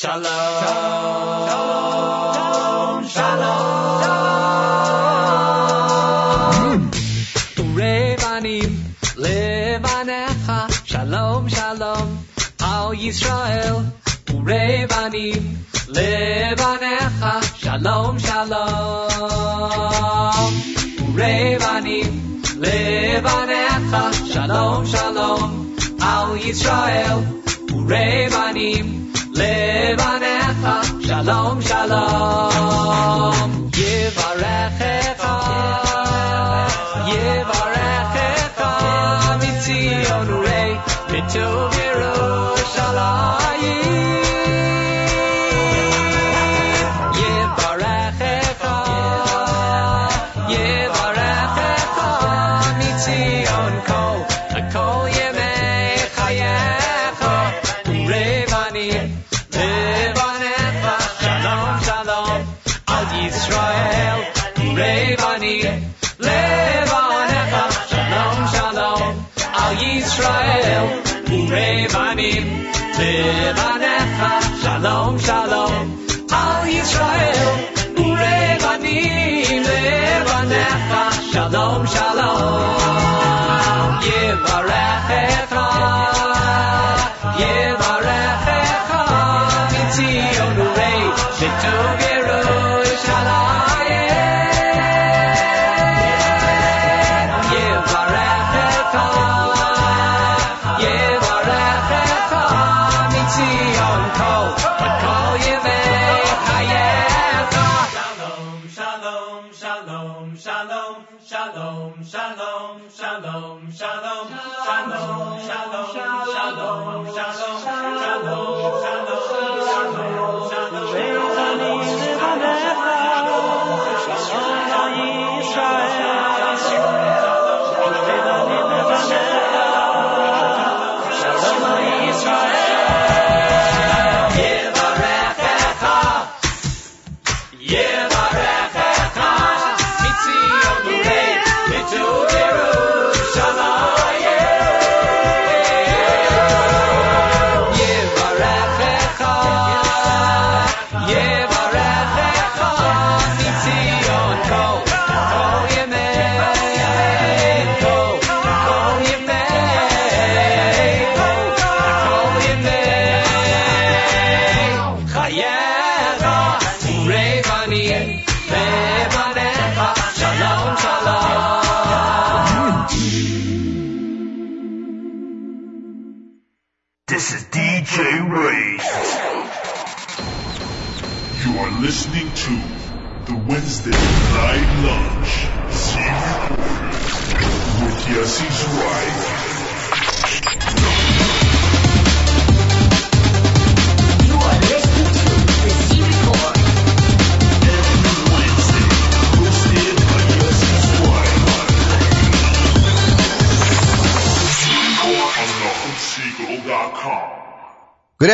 Shalom, shalom. Revanim, levanecha, shalom, shalom. Al Yisrael, Revanim, levanecha, shalom, shalom. Revanim, levanecha, shalom, shalom. Al Yisrael, Revanim, לבניך שלום שלום. יברכך, יברכך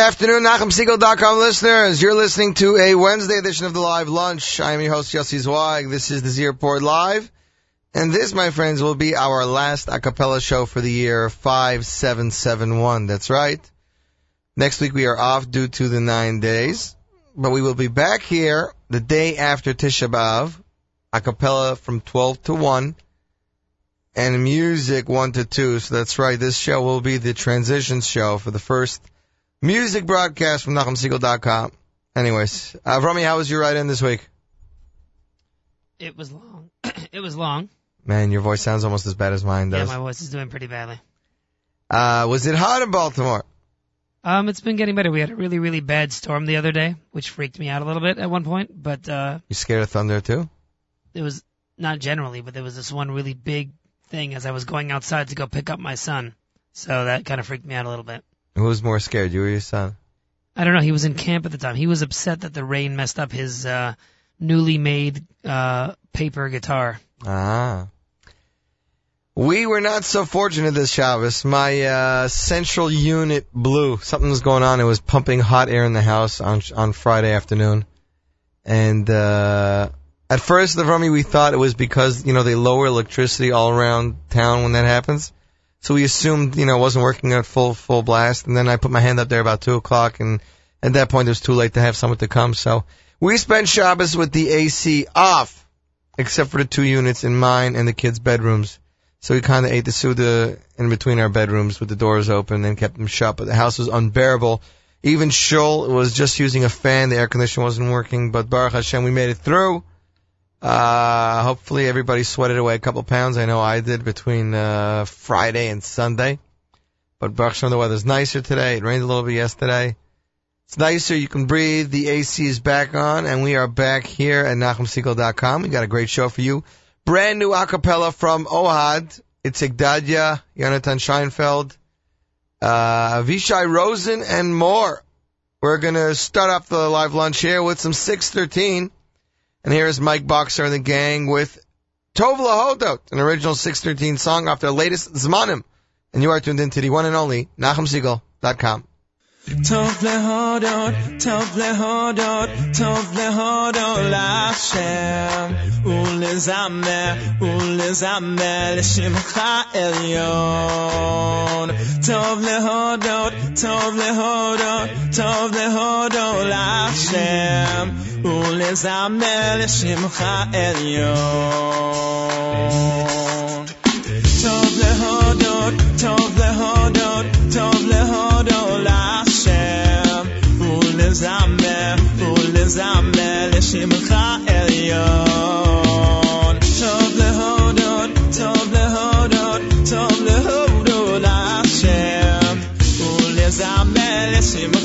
afternoon, NachumSegal.com listeners. You're listening to a Wednesday edition of the Live Lunch. I am your host, Yossi Zweig. This is the Z Report Live. And this, my friends, will be our last a cappella show for the year 5771. That's right. Next week we are off due to the nine days. But we will be back here the day after Tisha B'Av, a cappella from 12 to 1, and music 1 to 2. So that's right, this show will be the transition show for the first music broadcast from NachumSegal.com. Anyways, uh, Rami, how was your ride in this week? It was long. it was long. Man, your voice sounds almost as bad as mine does. Yeah, my voice is doing pretty badly. uh, was it hot in Baltimore? Um, it's been getting better. We had a really, really bad storm the other day, which freaked me out a little bit at one point. But uh, You scared of thunder too? it was not generally, but there was this one really big thing as I was going outside to go pick up my son. So that kind of freaked me out a little bit. Who was more scared, you or your son? I don't know. He was in camp at the time. He was upset that the rain messed up his uh, newly made uh, paper guitar. Ah. We were not so fortunate this Shabbos. My uh, central unit blew. Something was going on. It was pumping hot air in the house on on Friday afternoon, and uh, at first, the Rummy, we thought it was because you know they lower electricity all around town when that happens. So we assumed you know it wasn't working at full full blast, and then I put my hand up there about two o'clock, and At that point, it was too late to have someone to come. So we spent Shabbos with the AC off, except for the two units in mine and the kids' bedrooms. So we kind of ate the Suda in between our bedrooms with the doors open and kept them shut. But the house was unbearable. Even Shul was just using a fan. The air conditioner wasn't working. But Baruch Hashem, we made it through. Uh, hopefully everybody sweated away a couple pounds. I know I did between uh, Friday and Sunday. But Baruch the weather's nicer today. It rained a little bit yesterday. It's nicer. You can breathe. The AC is back on, and we are back here at NachumSegal.com. We got a great show for you. Brand new acapella from Ohad. Itzik Dadya, Jonathan Scheinfeld, uh, Avishai Rosen, and more. We're gonna start off the live lunch here with some 613. And here is Mike Boxer and the gang with Tov Lahodot, an original 613 song off their latest Zmanim. And you are tuned in to the one and only تفله ها دار تفله ها دار تفله ها دار لخشه. اون لزمه اون لزمه لشم خیلیون تفله ها دار تفله ها دار تفله ها دار لخشه. اون لزمه لشم خیلیون تفله ها دار تفله ها دار تفله ها ולזמר, ולזמר לשמך עליון טוב להודות, טוב להודות, טוב להודות להשם ולזמר לשמך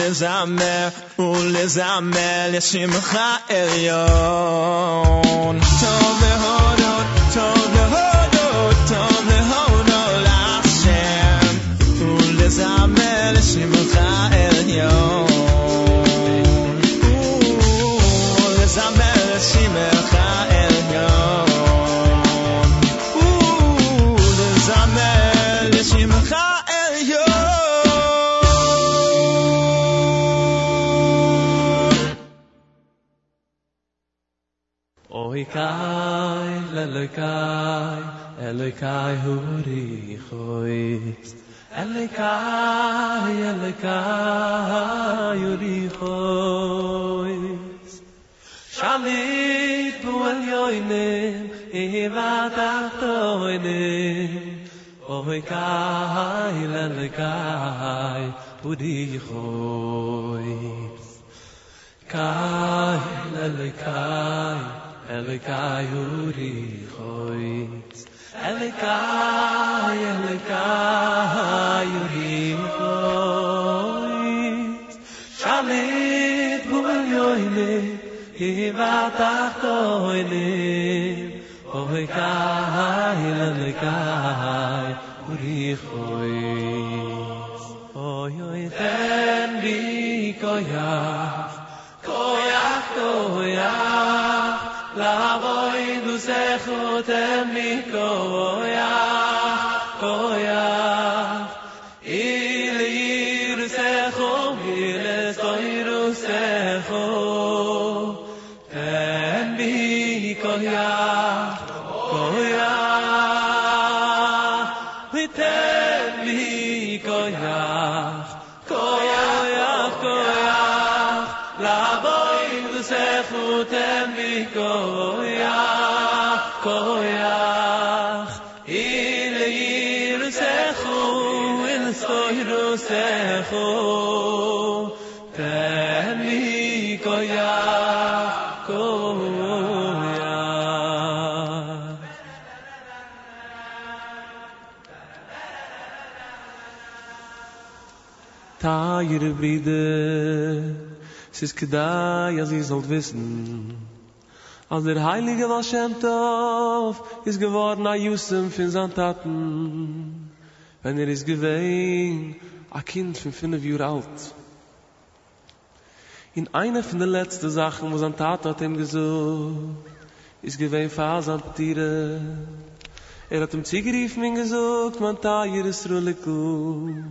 ולזמר, ולזמר לשמך עליון. טוב להודות, טוב להודות, טוב להודות Elekai, Elekai, Elekai huri chois. Elekai, Elekai huri chois. Shalit bu el yoinim, Iva tachtoinim. Oy kai, Elekai huri chois. Kai, Elekai, אלקאי הורי חויץ אלקאי אלקאי הורי חויץ שלט בובל יוילי היווה תחתוילי אוי קאי אלקאי הורי חויץ אוי אוי תן בי קויח קויח קויח koyach, lavoy du sechu ten Tayr bride. Es ist gedai, als ihr sollt wissen. Als der Heilige was schemt auf Ist geworden a Yusuf in seinen Taten. Wenn er ist gewesen A Kind von fünf Jahre alt. In einer von den letzten Sachen, wo sein Tat hat ihm gesucht Ist gewesen Fasan Tiere. Er hat ihm zugeriefen und gesagt, man Tayr ist Ruliku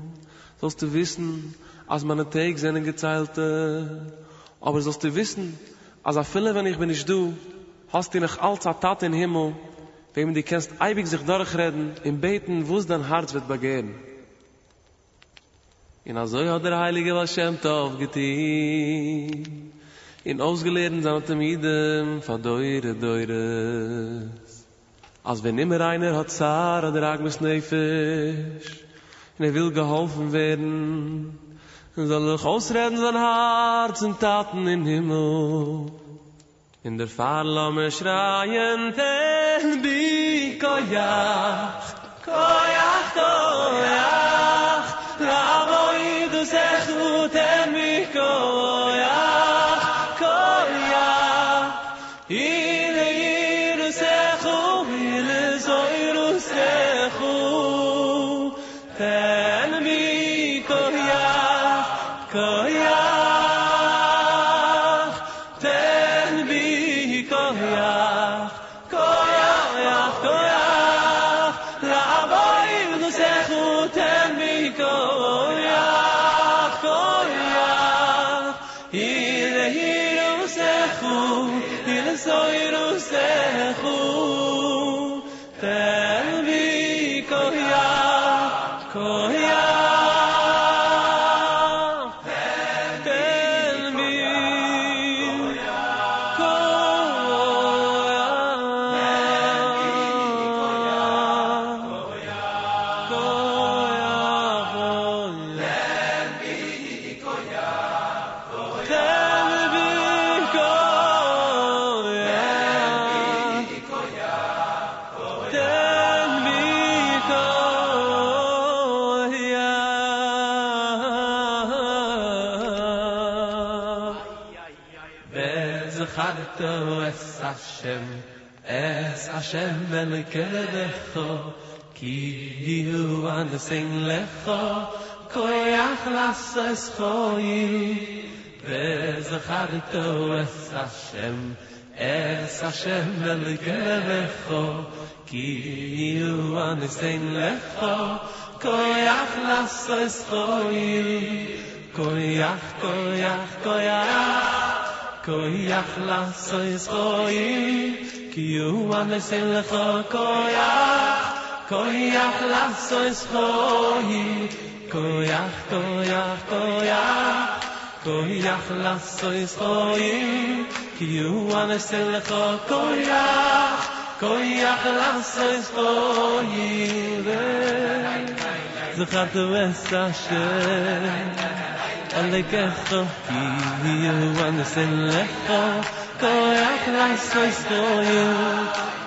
sollst du wissen, als meine Tag sind gezeilte, aber sollst du wissen, als a viele, wenn ich bin nicht du, hast du noch als a Tat in Himmel, wem du kannst eibig sich durchreden, im Beten, wo es dein Herz wird begehen. In a so hat der Heilige was Shem Tov getein, in ausgelehrten seine Tamidem, va deure, deure. Als wenn immer einer hat Zara, der Agnes Nefesh, und er will geholfen werden, soll er ausreden sein Herz und Taten in Himmel. In der Fahrlamme schreien, ten bi koyach, koyach, koyach, lavoi du sechu, ten ki di hu an de sing le kho ko ya khlas es kho yu be ze khar to es sa shem es sa shem le ke le kho ki di hu an de sing le kho ko ya khlas es kho yu ko ya ko ya ko ya ko ya khlas es kho yu ki hu an de sing le kho ko ya koyach las es khoyi koyach koyach koyach koyach las es khoyi ki u an sel kho koyach koyach las es khoyi ve. Zakhat ves ashe alekh khoki u an sel kho Koyach lasos koyu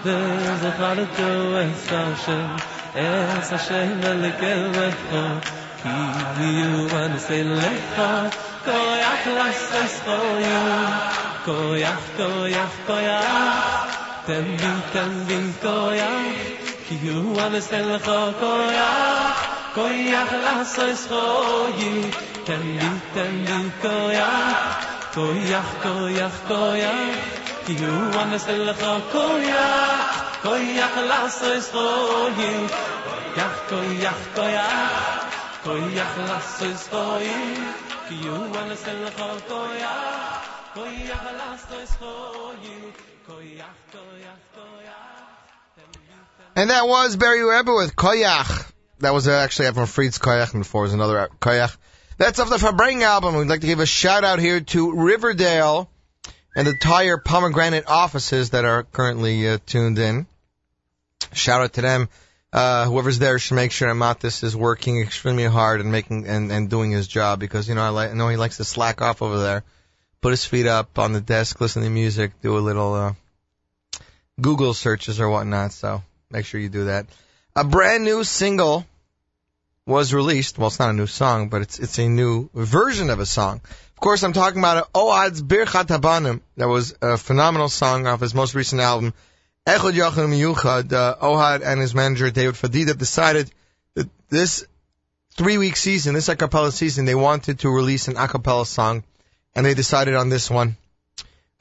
There's a chalik to es Hashem Es Hashem elekecho Ki you understand lecho Koyach lasos koyu Koyach, koyach, koyach Ten bin, ten bin, koyach Ki you understand lecho koyach Koyach lasos koyu ten bin ten bin koyach koyach koyach koyach koyach koyach koyach koyach koyach koyach koyach koyach koyach And that was Barry Rebbe with Koyach. That was actually Evan Fried's Koyach, and before was another Koyach. That's off the Fabring album. We'd like to give a shout out here to Riverdale and the Tire Pomegranate offices that are currently uh, tuned in. Shout out to them. Uh, whoever's there should make sure Amatis is working extremely hard and making and, and doing his job because you know I, I know he likes to slack off over there, put his feet up on the desk, listen to music, do a little uh, Google searches or whatnot. So make sure you do that. A brand new single was released. Well, it's not a new song, but it's it's a new version of a song. Of course, I'm talking about Ohad's Birchat Habanim. That was a phenomenal song off his most recent album, Echad Yachim Yuchad. Uh, Ohad and his manager David Fadida decided that this three-week season, this a cappella season, they wanted to release an a cappella song, and they decided on this one.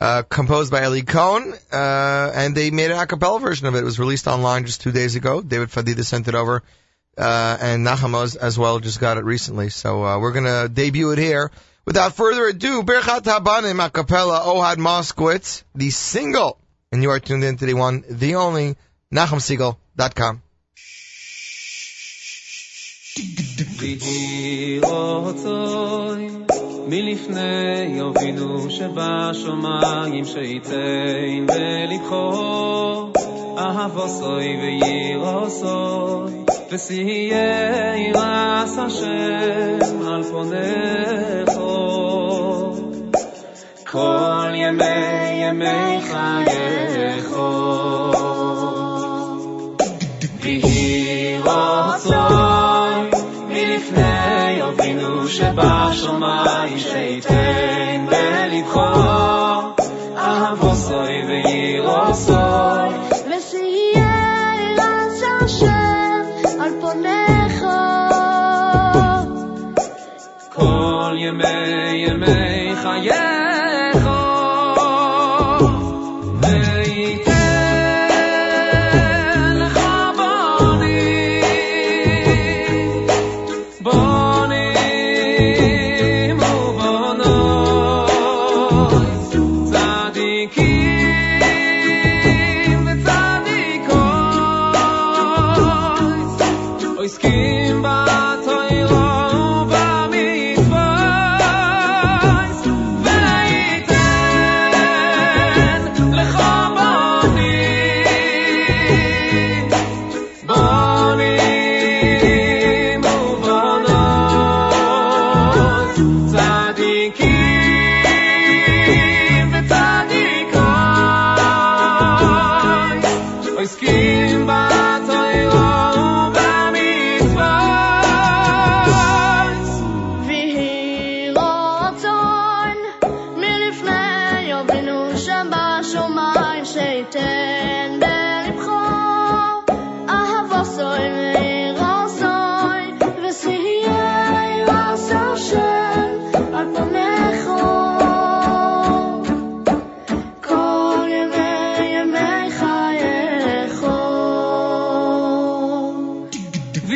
Uh, composed by Eli Cohen, uh, and they made an a cappella version of it. It was released online just two days ago. David Fadida sent it over uh, and Nachamos as well just got it recently. So uh, we're gonna debut it here. Without further ado, Birchat Habanim a cappella Ohad Moskowitz, the single, and you are tuned in to the one, the only NachumSegal.com. מלפני אבינו שבשמיים שייתן בלבחו אהבוסוי ויירוסוי וסייע ירס השם על פונךו כל ימי ימי חייךו ויהי רצוי מלפני אבינו שבשמיים שייתן בלבחו אהבוסוי ויירוסוי ושיהיה ירס השם על פונך כל ימי ימי חייך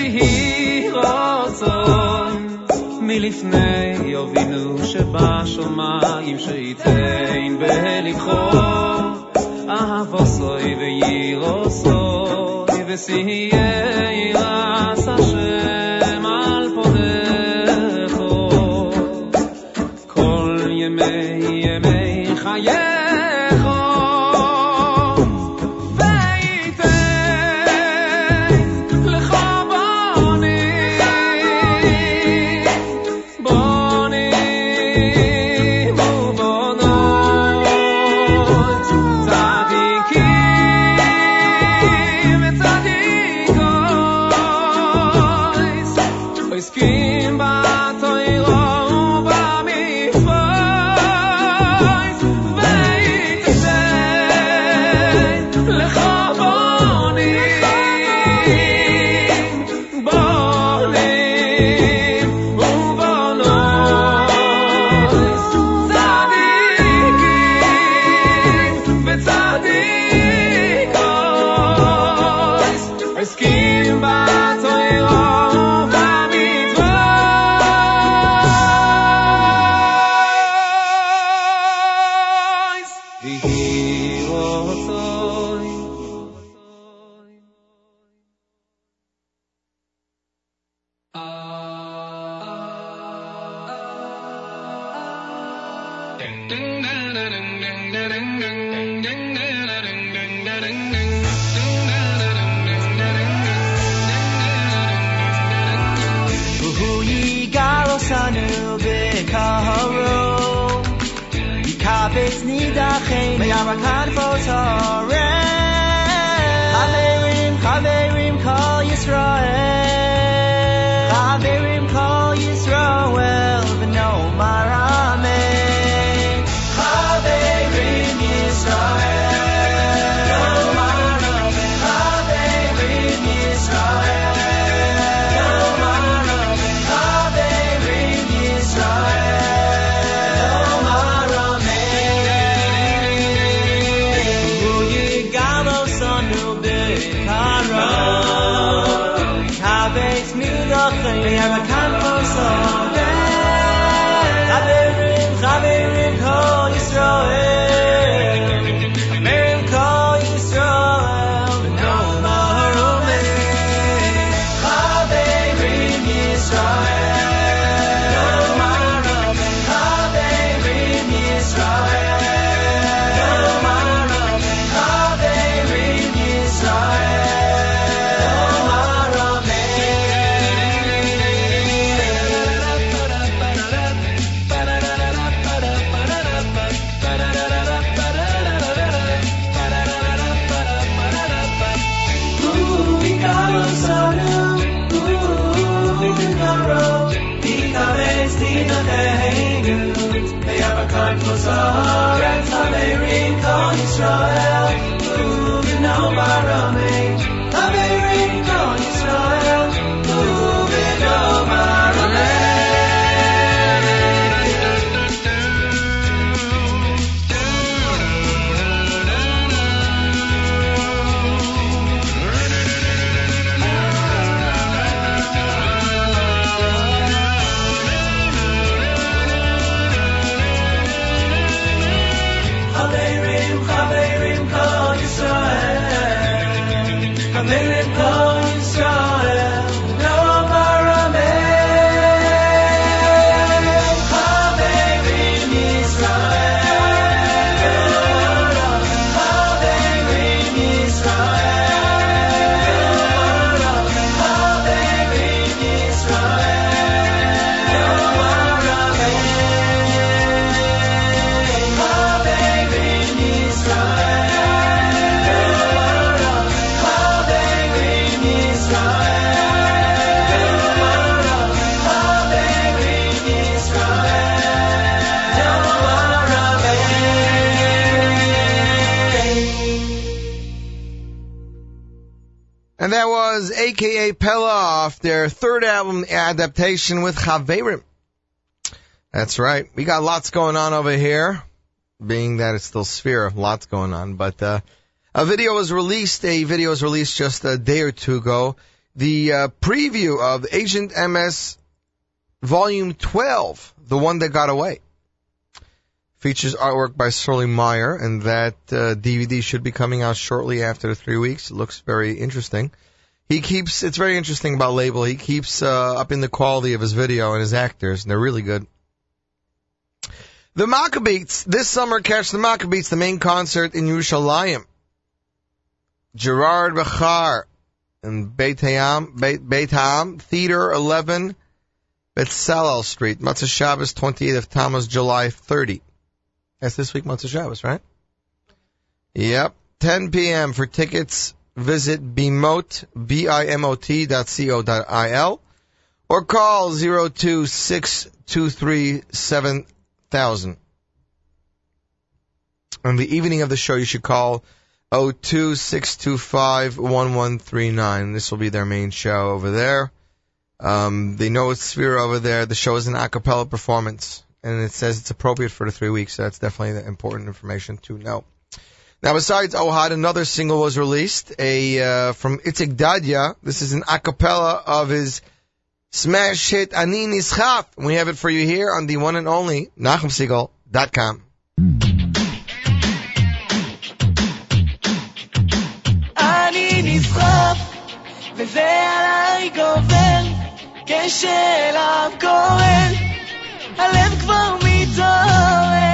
יהי רצון. מלפני יובינו שבשמיים שייתן בלבחו אהבו סוי ויירו סוי וסייה רסה a cappella off their third album adaptation with Chaverim. That's right. We got lots going on over here, being that it's still Sphere, lots going on. But uh, a video was released. A video was released just a day or two ago. The uh, preview of Agent MS Volume 12, the one that got away. Features artwork by Sterling Meyer, and that uh, DVD should be coming out shortly after three weeks. It looks very interesting. He keeps, it's very interesting about Label. He keeps uh, up in the quality of his video and his actors, and they're really good. The Maccabees, this summer, catch the Maccabees, the main concert in Yerushalayim. Gerard Behar in Beit Hayam, Beit, Hayam, Theater 11, Betzalel Street, Motzei Shabbos 28th of Tammuz, July 30. That's this week, Motzei Shabbos, right? Yep. 10 p.m. for tickets. Visit bimot, B-I-M-O-T dot C-O dot I-L or call 026237000. On the evening of the show, you should call 026251139. This will be their main show over there. Um, they know it's Sphere over there. The show is an a cappella performance, and it says it's appropriate for the three weeks, so that's definitely important information to know. Now, besides oh, Ohad, another single was released a uh, from Itzik Dadya. This is an acapella of his smash hit Ani Nischaf. We have it for you here on the one and only NachumSegal.com. אני וזה עליי גובר, כשאליו הלב כבר מתעורר.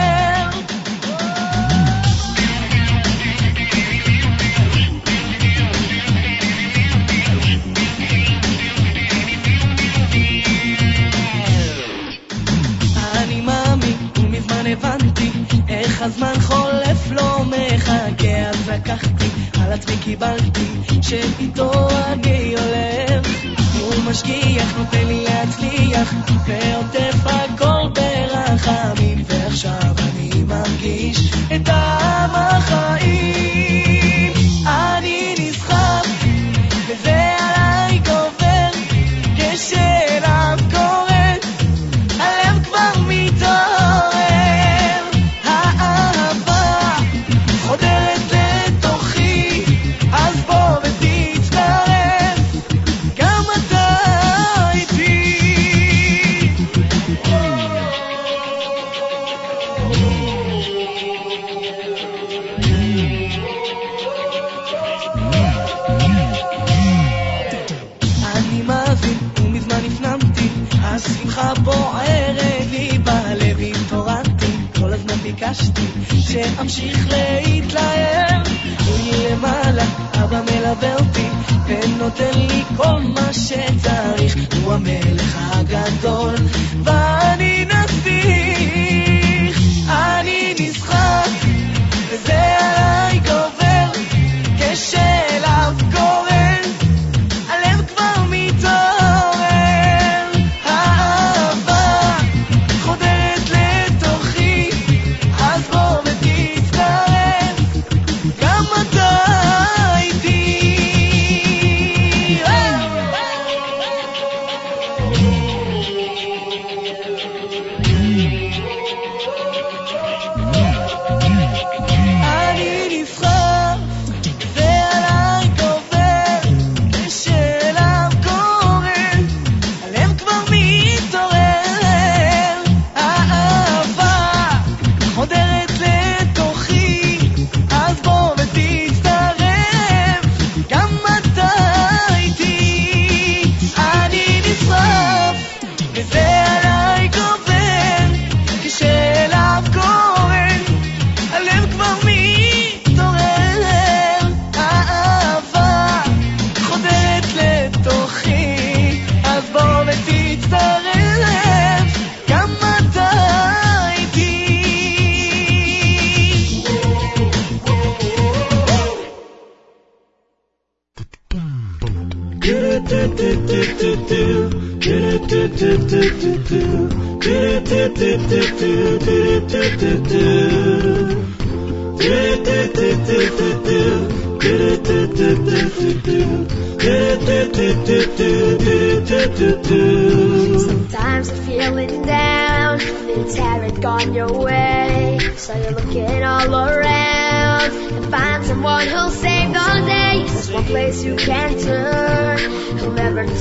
הבנתי איך הזמן חולף לא מחכה אז לקחתי על עצמי קיבלתי שאיתו הגיא הולך. הוא משגיח נותן לי להצליח ועוטף הכל ברחמים ועכשיו אני מרגיש את טעם החיים. בוערת לי בלב התעוררתי, כל הזמן ביקשתי שאמשיך להתלהב. מלמעלה אבא מלווה אותי ונותן לי כל מה שצריך, הוא המלך הגדול ואני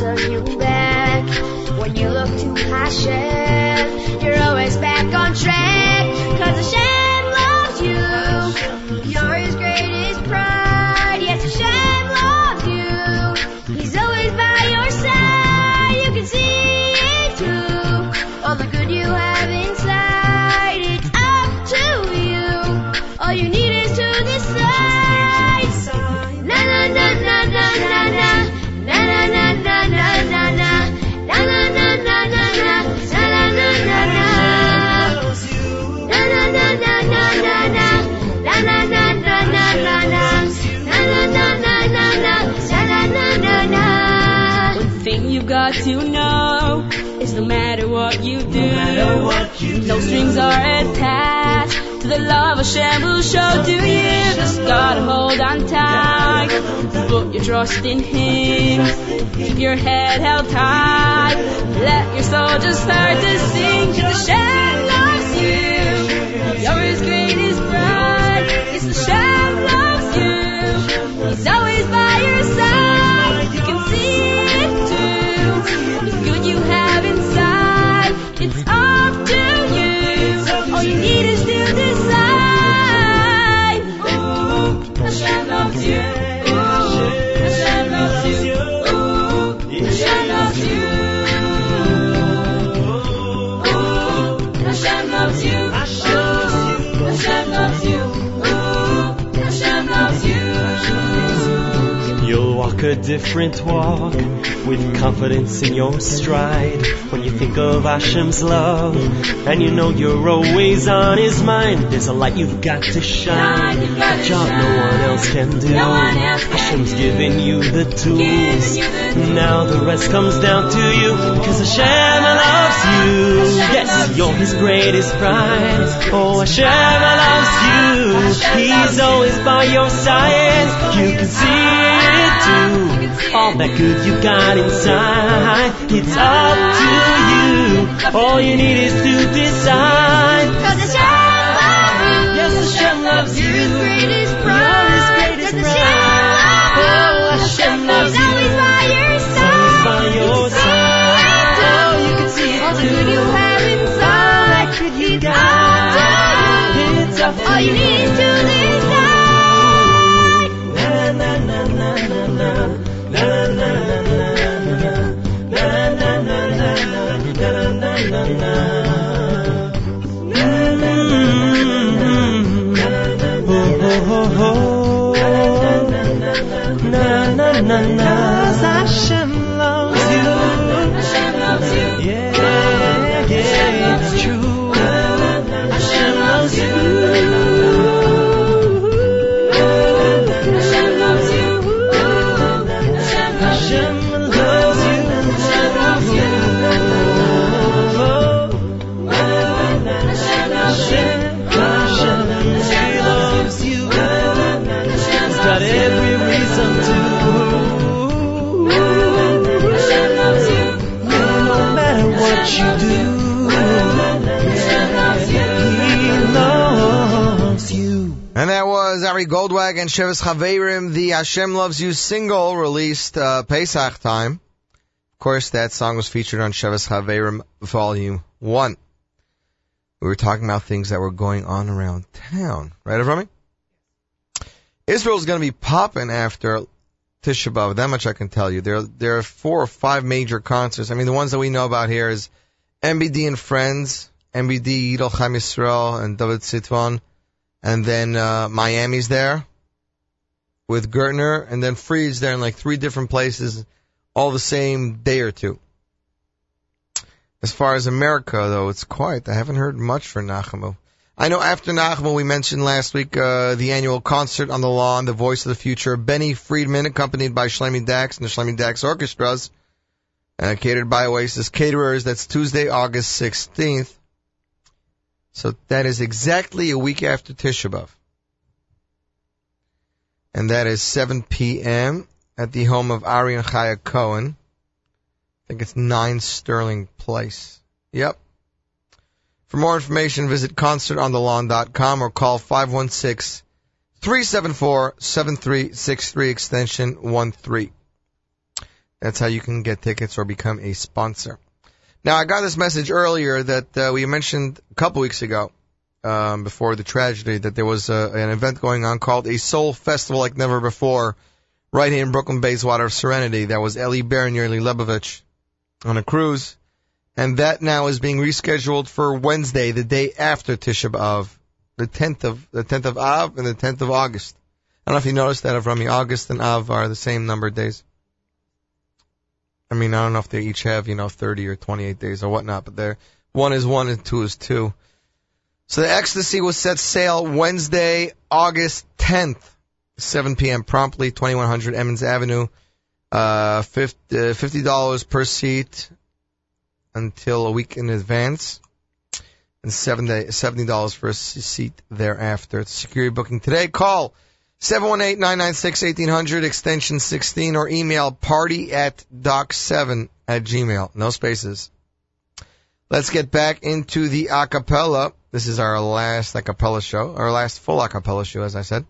заживет. trust in Him. Keep your head held high. Let your soul just start to sing to the shadow. you. I show love you. I sure love you. Walk a different walk with confidence in your stride. When you think of Hashem's love and you know you're always on His mind, there's a light you've got to shine. A job no one else can do. Hashem's giving you the tools. Now the rest comes down to you, cause Hashem loves you. Yes, you're His greatest prize. Oh, Hashem loves you. He's always by your side. You can see it too. All that good you got inside, it's up to you. All you need is to decide. Cause Hashem loves you. Yes, Hashem loves you. You're His greatest You're prize. His greatest Cause prize. Oh, Hashem loves you. you. He's always by your Always by side. your You side. Oh, you can see it All the good you have inside. All that good you It's got. up to you. It's up to All you need is to decide. Na, na, na, And that was Ari Goldwag and Shevis Chaverim, the Hashem Loves You single released uh, Pesach time. Of course, that song was featured on Shevis Chaverim Volume 1. We were talking about things that were going on around town. Right, Avrami? Israel's going to be popping after Tisha B'Av. That much I can tell you. There, there are four or five major concerts. I mean, the ones that we know about here is MBD and Friends, MBD, Yidol Chaim Yisrael, and David Sitwan. And then uh, Miami's there with Gertner, and then Freeze there in like three different places, all the same day or two. As far as America, though, it's quiet. I haven't heard much for Nachamu. I know after Nachamu, we mentioned last week uh, the annual concert on the lawn, The Voice of the Future. Benny Friedman, accompanied by Shloime Dachs and the Shloime Dachs Orchestras, uh, catered by Oasis Caterers. That's Tuesday, August 16th. So that is exactly a week after Tisha B'Av. And that is 7 p.m. at the home of Ari and Chaya Cohen. I think it's 9 Sterling Place. Yep. For more information, visit concertonthelawn.com or call 516 374 7363 extension 13. That's how you can get tickets or become a sponsor. Now, I got this message earlier that uh, we mentioned a couple weeks ago, um, before the tragedy, that there was uh, an event going on called a Soul Festival like never before, right here in Brooklyn Bayswater Serenity. That was and Yerli Lebovich on a cruise, and that now is being rescheduled for Wednesday, the day after Tisha B'av, the 10th of the 10th of Av and the 10th of August. I don't know if you noticed that, Avrami, August and Av are the same number of days. I mean, I don't know if they each have, you know, 30 or 28 days or whatnot, but they're, one is one and two is two. So the ecstasy was set sail Wednesday, August 10th, 7 p.m. promptly, 2100 Emmons Avenue, uh, $50 per seat until a week in advance, and $70 for a seat thereafter. It's security booking today. Call 718-996-1800, extension 16, or email party at doc7 at gmail. No spaces. Let's get back into the acapella. This is our last acapella show, our last full acapella show, as I said.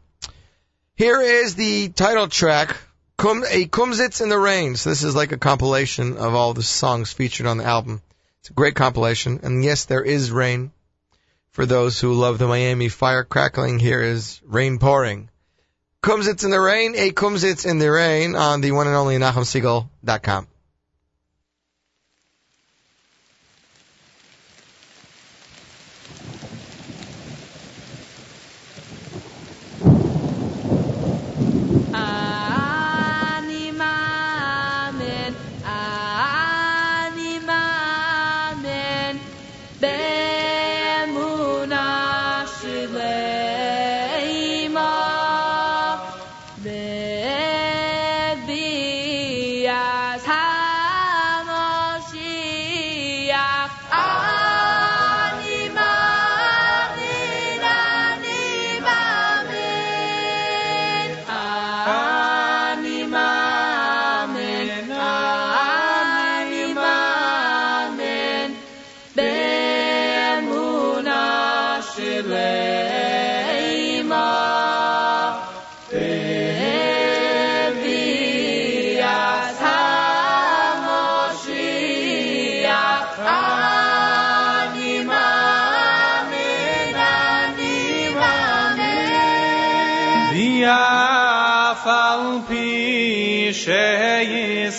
Here is the title track, Kum, A Kumsitz in the Rain. So this is like a compilation of all the songs featured on the album. It's a great compilation. And yes, there is rain. For those who love the Miami fire crackling, here is rain pouring. Kumsitz in the rain, a Kumsitz in the rain on the one and only NachumSegal.com.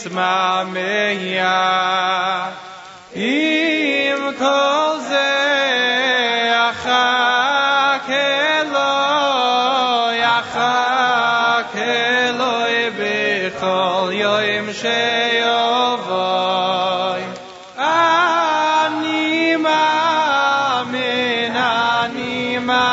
isma meya. Im koze acha kelo acha kelo be kol yoim sheyovoy ani ma min ani ma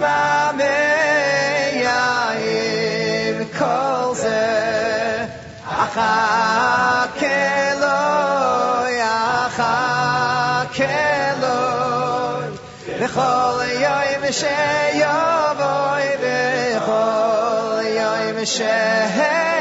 שישמעמיה עם כל זה אחכה לו יחכה לו בכל יום שיבואי בכל יום שיבואי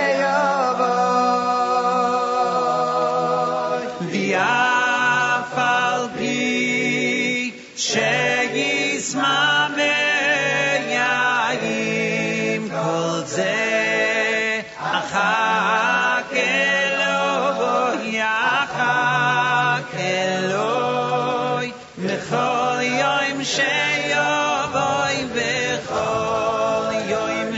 שיובוי בכל וואו אין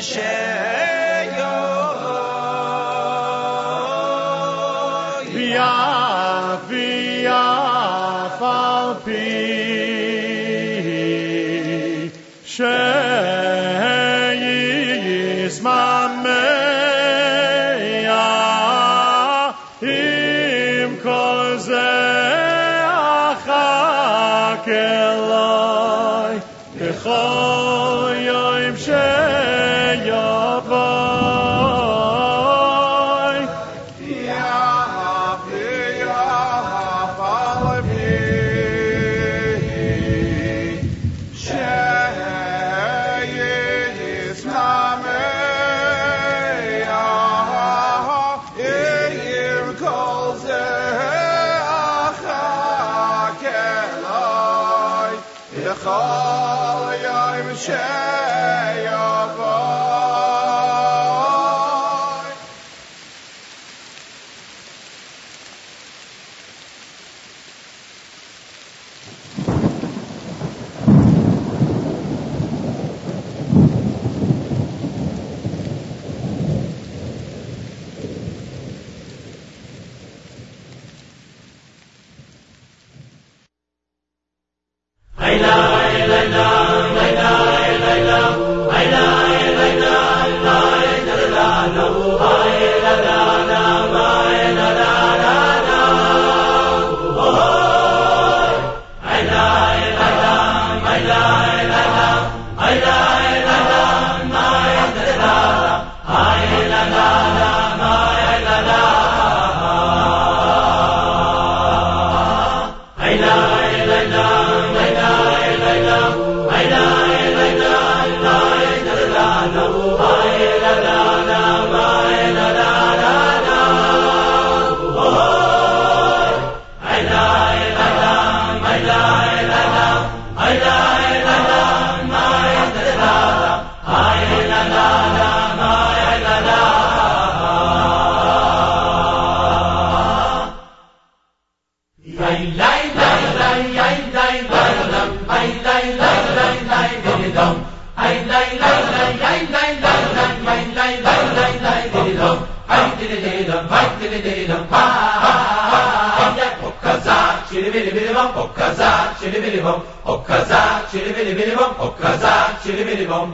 bili bom, hop kaza, çili bili bili bom, hop kaza, çili bili bom.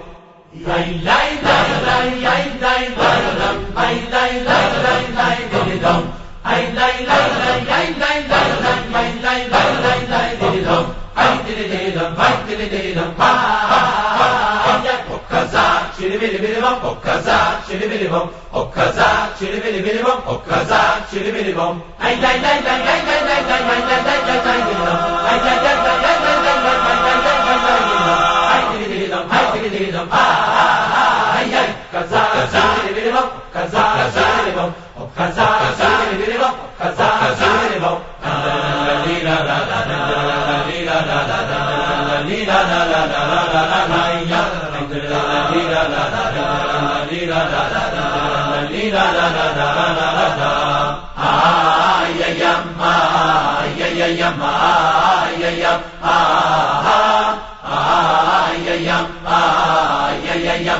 Lay lay lay lay lay lay lay dam, lay lay lay lay lay bili dom. Ay lay lay lay lay lay lay lay lay lay lay lay lay bili dom. Ay dili dili dom, ay dili dili dom, ha ha ha. Hop kaza, çili bili bili bom, hop kaza, çili bili bom, hop kaza, çili bili bili bom, hop kaza, çili bili bom. Ay lay lay lay lay lay lay lay lay lay lay lay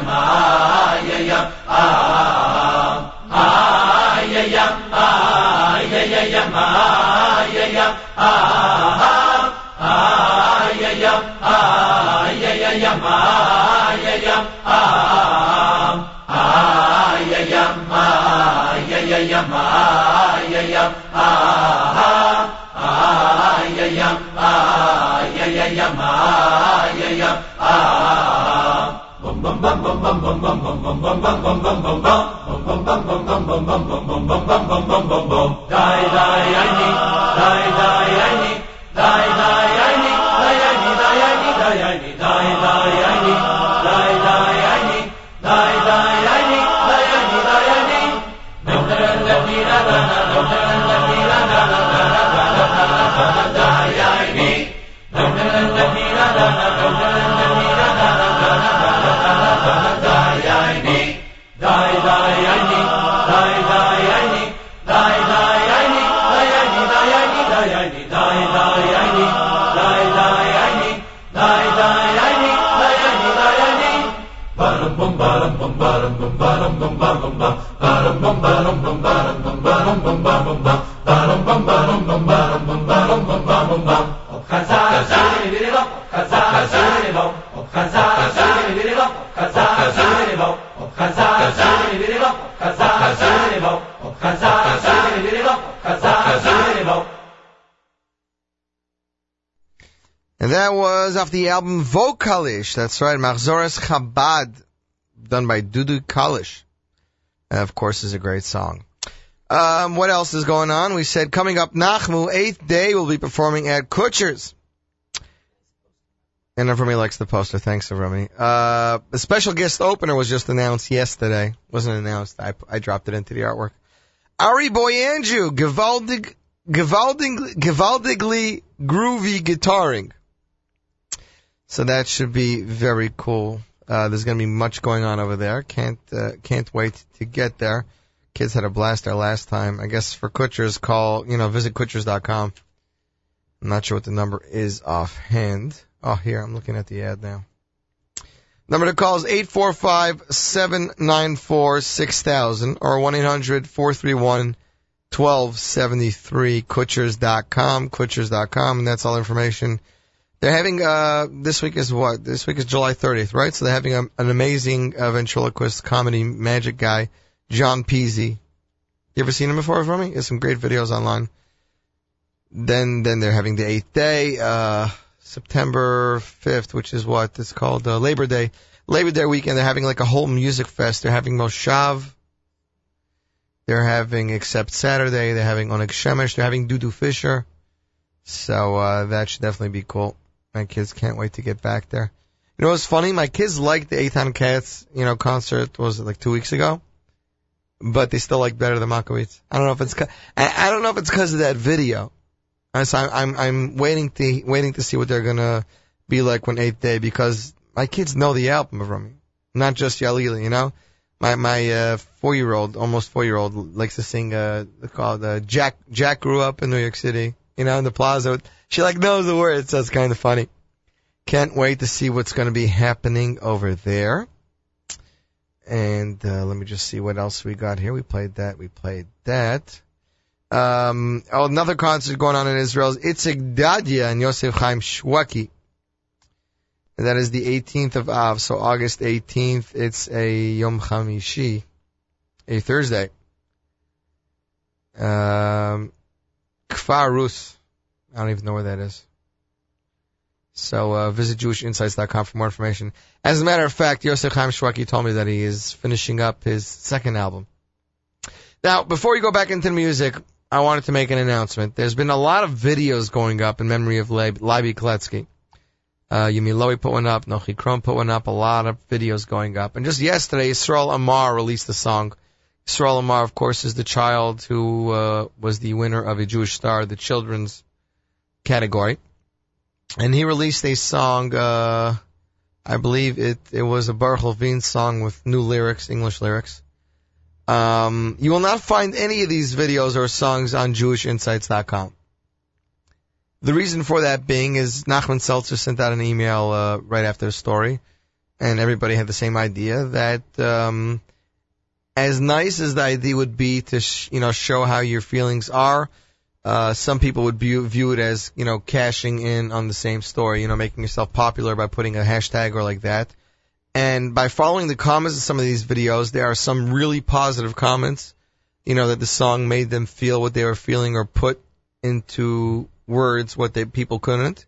آ Dai dai ai Die, die, Thy, die. Off the album Vokalish. That's right, Machzoras Chabad, done by Dudu Kalish. And of course, is a great song. Um, what else is going on? We said coming up, Nachmu, eighth day, will be performing at Kutsher's. And Avrami likes the poster. Thanks, Avrami. Uh, a special guest opener was just announced yesterday. Wasn't announced. I, I dropped it into the artwork. Ari Boiangiu, Gewaldig, Gewaldig, Gewaldigly groovy guitaring. So that should be very cool. Uh, there's going to be much going on over there. Can't uh, can't wait to get there. Kids had a blast there last time. I guess for Kutshers, call you know visit kutshers.com. I'm not sure what the number is offhand. Oh, here I'm looking at the ad now. Number to call is eight four five seven nine four six thousand or one eight hundred four three one twelve seventy three. Kutshers.com, Kutshers.com, and that's all information. They're having uh this week is what? This week is July 30th, right? So they're having a, an amazing uh, ventriloquist comedy magic guy, John Peasy. You ever seen him before for me? There's some great videos online. Then then they're having the eighth day, uh September 5th, which is what it's called uh, Labor Day. Labor Day weekend, they're having like a whole music fest. They're having Moshav. They're having Except Saturday. They're having Onik Shemesh. They're having Dudu Fisher. So uh, that should definitely be cool. My kids can't wait to get back there. You know what's funny? My kids liked the Eitan Katz, you know, concert. Was it like two weeks ago? But they still like better than Makowitz. I don't know if it's. I, I don't know if it's because of that video. So I'm, I'm I'm waiting to waiting to see what they're gonna be like when eighth day because my kids know the album from me, not just Yalili. You know, my my uh, four year old, almost four year old, likes to sing uh called uh, Jack Jack grew up in New York City. You know, in the plaza. She like knows the words, so it's kind of funny. Can't wait to see what's going to be happening over there. And uh, let me just see what else we got here. We played that. We played that. Um, oh, another concert going on in Israel is Itzik Dadya and Yosef Chaim Shweki. And that is the 18th of Av, so August 18th. It's a Yom Chamishi, a Thursday. Um, Kfar Rus. I don't even know where that is. So uh, visit JewishInsights.com for more information. As a matter of fact, Yosef Chaim Shweki told me that he is finishing up his second album. Now, before we go back into the music, I wanted to make an announcement. There's been a lot of videos going up in memory of Leib, Leiby Kletzky. Uh, Yumi Lowy put one up, Nochi Krohn put one up, a lot of videos going up. And just yesterday, Yisrael Amar released a song. Yisrael Amar, of course, is the child who uh, was the winner of a Jewish Star, the children's category. And he released a song, uh, I believe it, it was a Baruch Levine song with new lyrics, English lyrics. Um, you will not find any of these videos or songs on JewishInsights.com. The reason for that being is Nachman Seltzer sent out an email uh, right after the story, and everybody had the same idea that um, as nice as the idea would be to sh- you know show how your feelings are, uh, some people would view, view it as you know cashing in on the same story, you know making yourself popular by putting a hashtag or like that. And by following the comments of some of these videos, there are some really positive comments, you know, that the song made them feel what they were feeling or put into words what they people couldn't.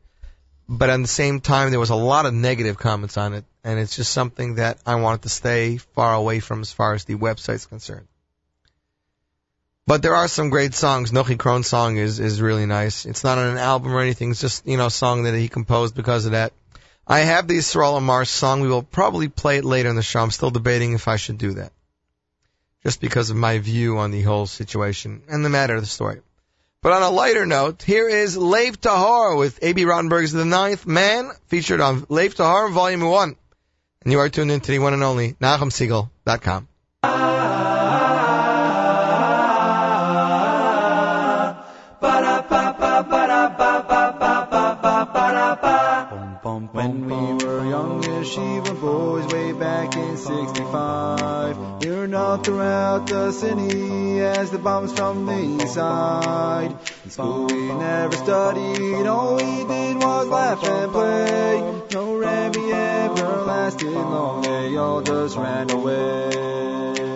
But at the same time, there was a lot of negative comments on it, and it's just something that I wanted to stay far away from as far as the website's concerned. But there are some great songs. Nochi Krohn's song is is really nice. It's not on an album or anything. It's just you know a song that he composed because of that. I have the Yisrael Amar song. We will probably play it later in the show. I'm still debating if I should do that. Just because of my view on the whole situation and the matter of the story. But on a lighter note, here is Lev Tahor with Abie Rotenberg's The Ninth Man, featured on Lev Tahor Volume 1. And you are tuned in to the one and only NachumSegal.com. young yeshiva boys way back in 65, we were known throughout the city as the bombs from the east side. In school we never studied, all we did was laugh and play. No Rebbe ever lasted long, they all just ran away.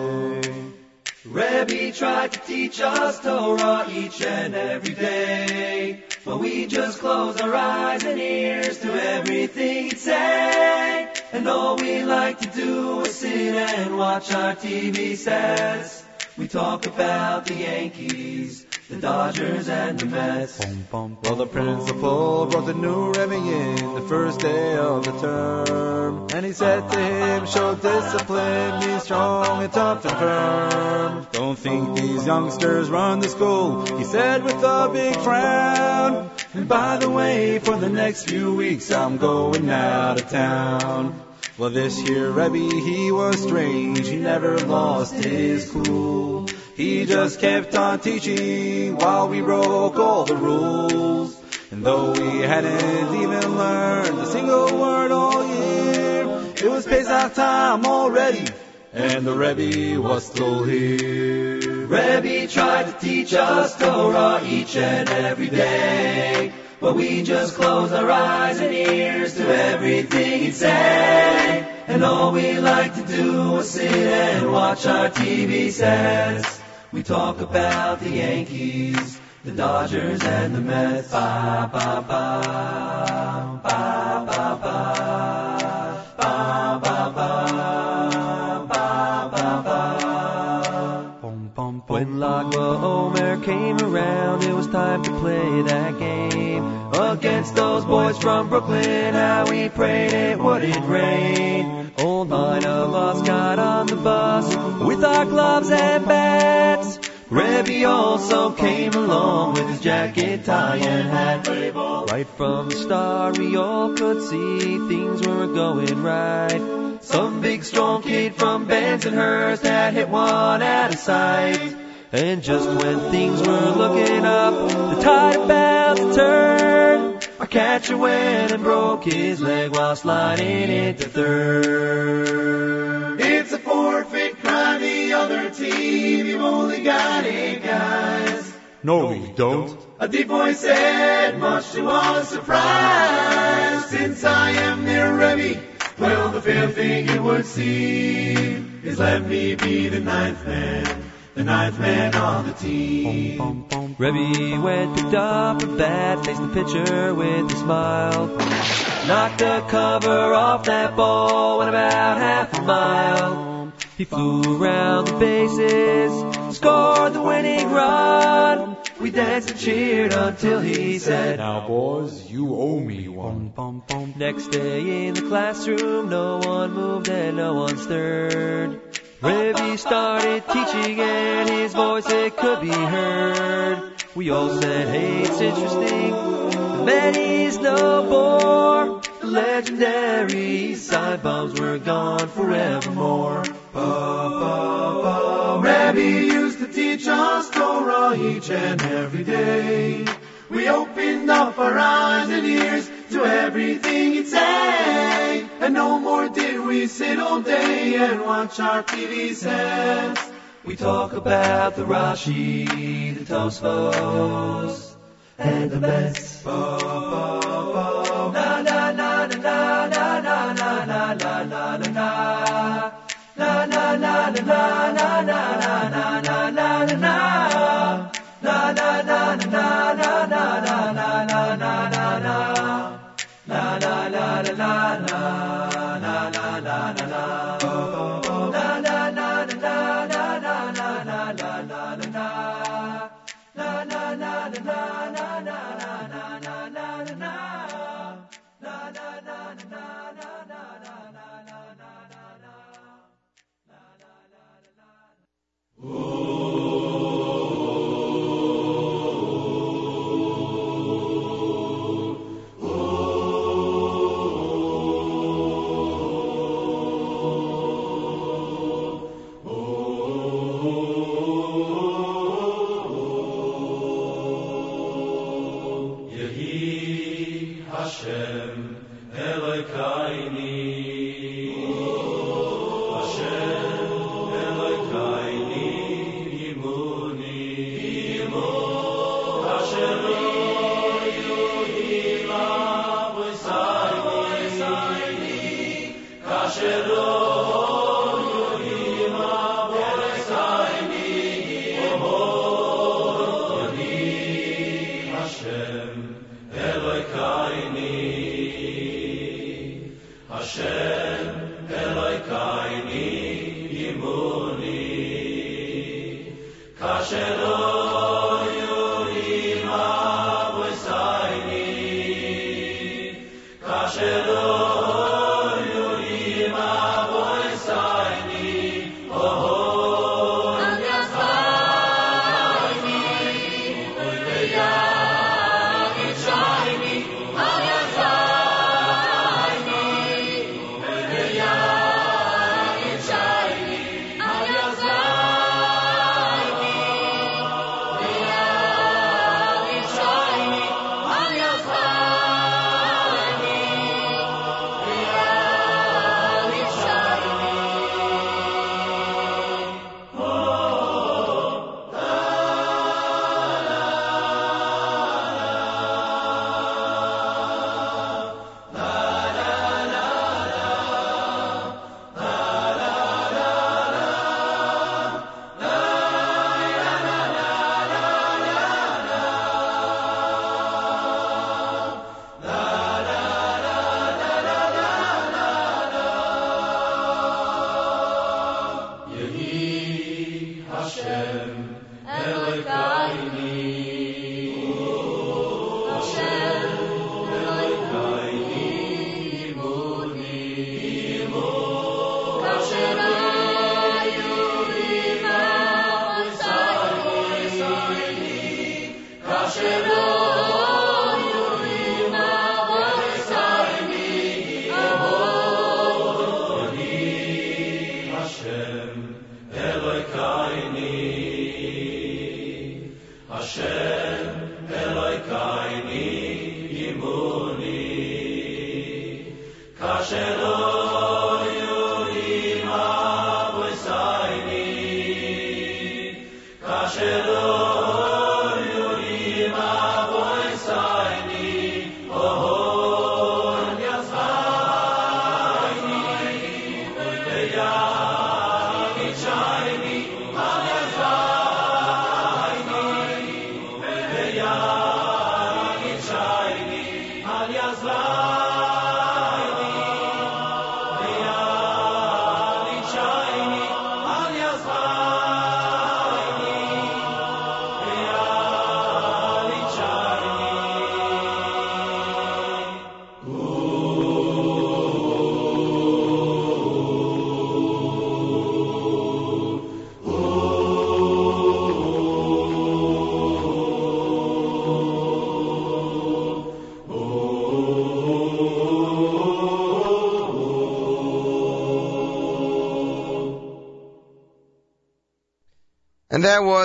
Rebbe tried to teach us Torah each and every day. But we just close our eyes and ears to everything he'd say. And all we like to do is sit and watch our TV sets. We talk about the Yankees, the Dodgers and the Mets. Well, the principal brought the new Rebbe in the first day of the term. And he said to him, show discipline, be strong and tough and firm. Don't think these youngsters run the school, he said with a big frown. And by the way, for the next few weeks, I'm going out of town. Well, this here Rebbe, he was strange, he never lost his cool. He just kept on teaching while we broke all the rules. And though we hadn't even learned a single word all year, it was Pesach time already, and the Rebbe was still here. Rebbe tried to teach us Torah each and every day. But we just closed our eyes and ears to everything he'd say. And all we like to do was sit and watch our TV sets. We talk about the Yankees, the Dodgers and the Mets. Ba ba ba, ba ba ba. When Lag Omer came around, it was time to play that game. Against those boys from Brooklyn, how we prayed it wouldn't rain. All nine of us got on the bus with our gloves and bats. Rebbe also came along with his jacket, tie, and hat. Right from the start, we all could see things weren't going right. Some big strong kid from Bensonhurst had hit one out of sight. And just when things were looking up, the tide about to turn. Our catcher went and broke his leg while sliding into third. It's a forfeit, cried the other team. You've only got eight guys. No, we don't. A deep voice said, much to our surprise, since I am their Rebbe, well, the fair thing it would seem is let me be the ninth man. The ninth man on the team. Rebbe went, picked up a bat, faced the pitcher with a smile. Knocked the cover off that ball, went about half a mile. He flew around the bases, scored the winning run. We danced and cheered until he said, Now, boys, you owe me one. Next day in the classroom, no one moved and no one stirred. Rebbe started teaching and his voice it could be heard. We all said, hey, it's interesting. The man is no more. Legendary side bombs were gone forevermore. Rabbi used to teach us Torah each and every day. We opened up our eyes and ears to everything he'd say. And no more did we sit all day and watch our TV sets. We talk about the Rashi, the Tosfos, and the Mets. Na na כאשר לא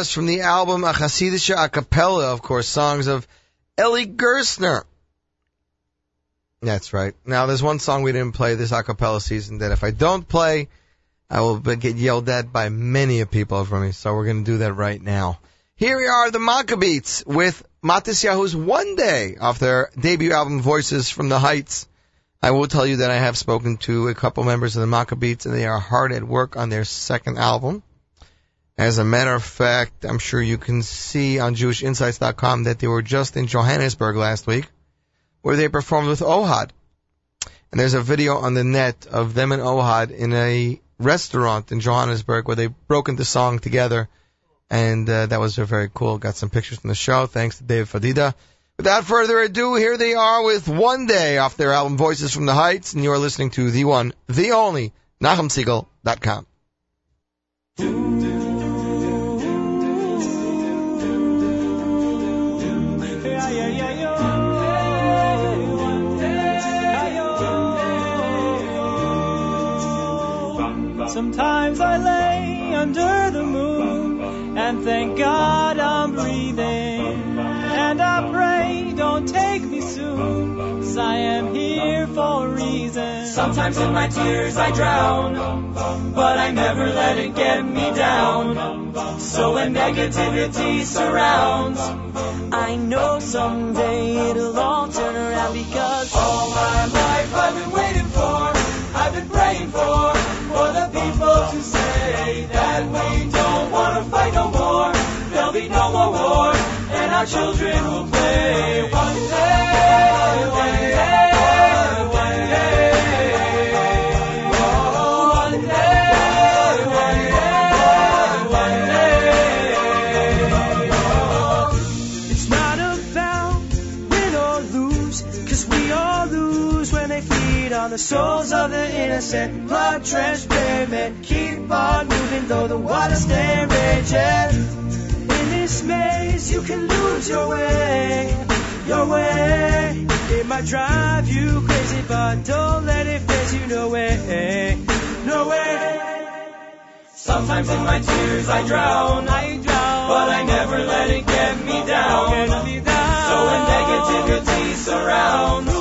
was from the album A Hasidische A Cappella, of course, songs of Eli Gerstner. That's right. Now, there's one song we didn't play this a cappella season that if I don't play, I will get yelled at by many of people from me. So we're going to do that right now. Here we are, the Maccabeats, with Matisyahu's One Day off their debut album Voices from the Heights. I will tell you that I have spoken to a couple members of the Maccabeats and they are hard at work on their second album. As a matter of fact, I'm sure you can see on JewishInsights.com that they were just in Johannesburg last week, where they performed with Ohad. And there's a video on the net of them and Ohad in a restaurant in Johannesburg where they broke into song together. And uh, that was very cool. Got some pictures from the show. Thanks to Dave Fadida. Without further ado, here they are with One Day off their album Voices from the Heights. And you are listening to the one, the only, NachumSegal.com. Sometimes I lay under the moon and thank God I'm breathing. And I pray, don't take me soon, 'cause I am here for a reason. Sometimes in my tears I drown, but I never let it get me down. So when negativity surrounds, I know someday it'll all turn around because all my our children will play one day, one day, one day. Oh, one day, one day. It's not about win or lose, cause we all lose when they feed on the souls of the innocent. Blood drenched men keep on moving though the water still raging. This maze, you can lose your way, your way. It might drive you crazy, but don't let it phase you. No way, no way. Sometimes in my tears I drown, I drown, but I never let it get me down. Get me down. So when negativity surrounds,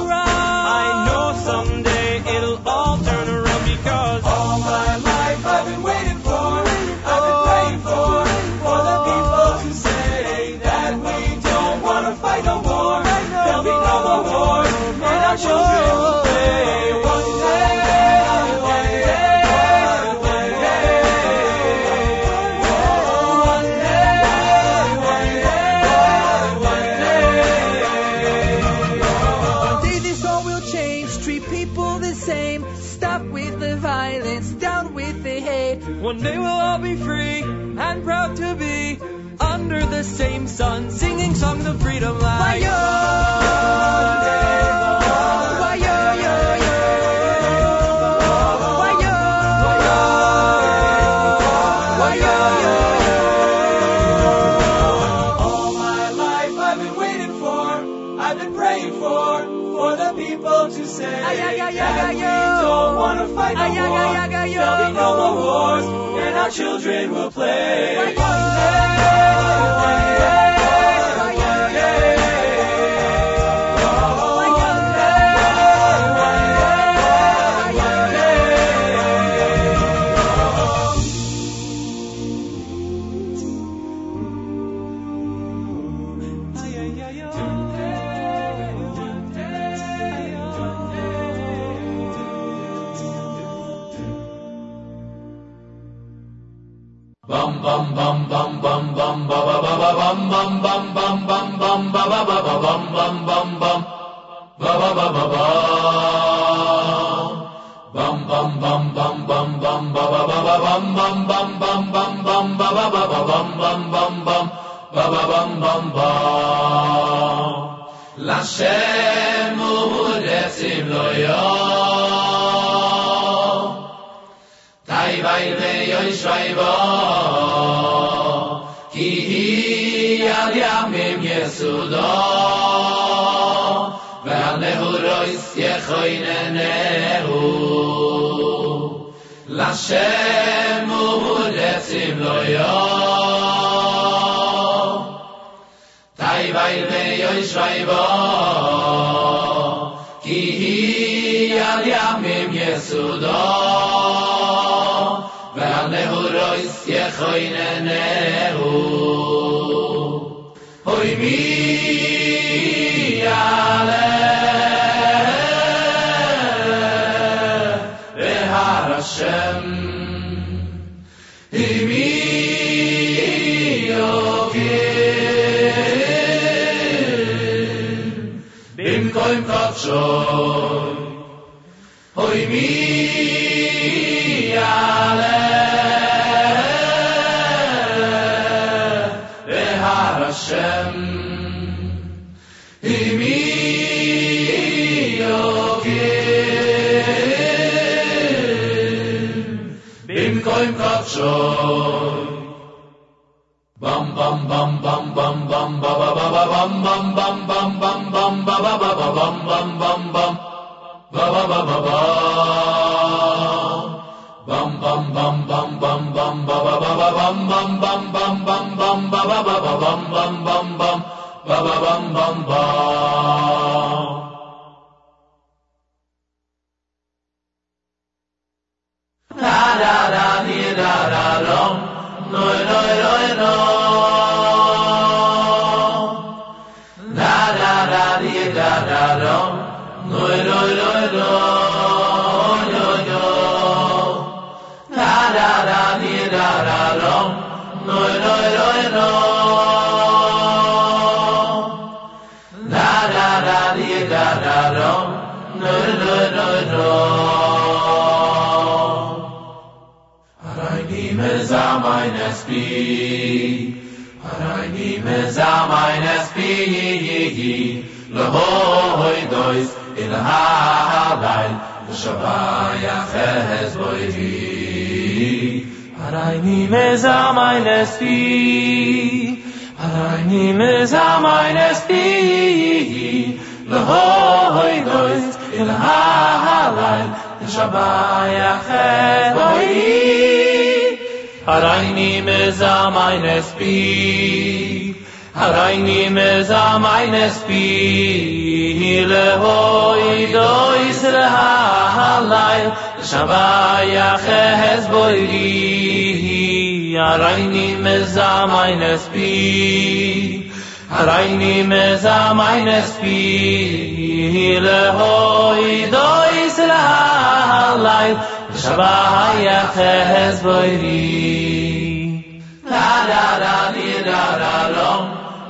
wars, and our children will play. Ba ba ba ba bum bum bum bum ba ba ba ba ba bum bum bum bum bum bum ba ba ba ba bum bum bum bum bum bum ba ba ba ba bum bum bum bum ba ba bum bum bum Lashem uretzim lo yo Tai vai ve yoy כי היא עד ימים יסודו, והנהורויס יחוי ננהו. לשם הוא לו יום, תאי וי ויוי שוי כי היא עד ימים יסודו, והנהורויס יחוי ננהו. hoy mi ale ve har Hashem himi yokim bim koim kavshoy hoy mi ale bam bam bam ba ba ba ba bam bam bam bam bam bam ba ba ba ba bam bam bam bam ba ba ba ba ba bam bam bam bam bam bam ba ba ba ba bam bam bam bam bam bam ba ba ba ba bam bam bam bam ba ba bam bam bam Da da da di da da dum no no no no נא רא רא דידא רא רו נו נו lohoi dois in ha halal shaba ya khaz boi di arai ni me za mai nesti ni me za mai nesti dois in ha halal shaba ya khaz boi di ni me za mai Arayn ni me za meine spi le hoy do israel shava ya khaz boyri. Arayn ni me za meine spi arayn ni me za meine spi le hoy do israel shava ya khaz boyri. La la la la la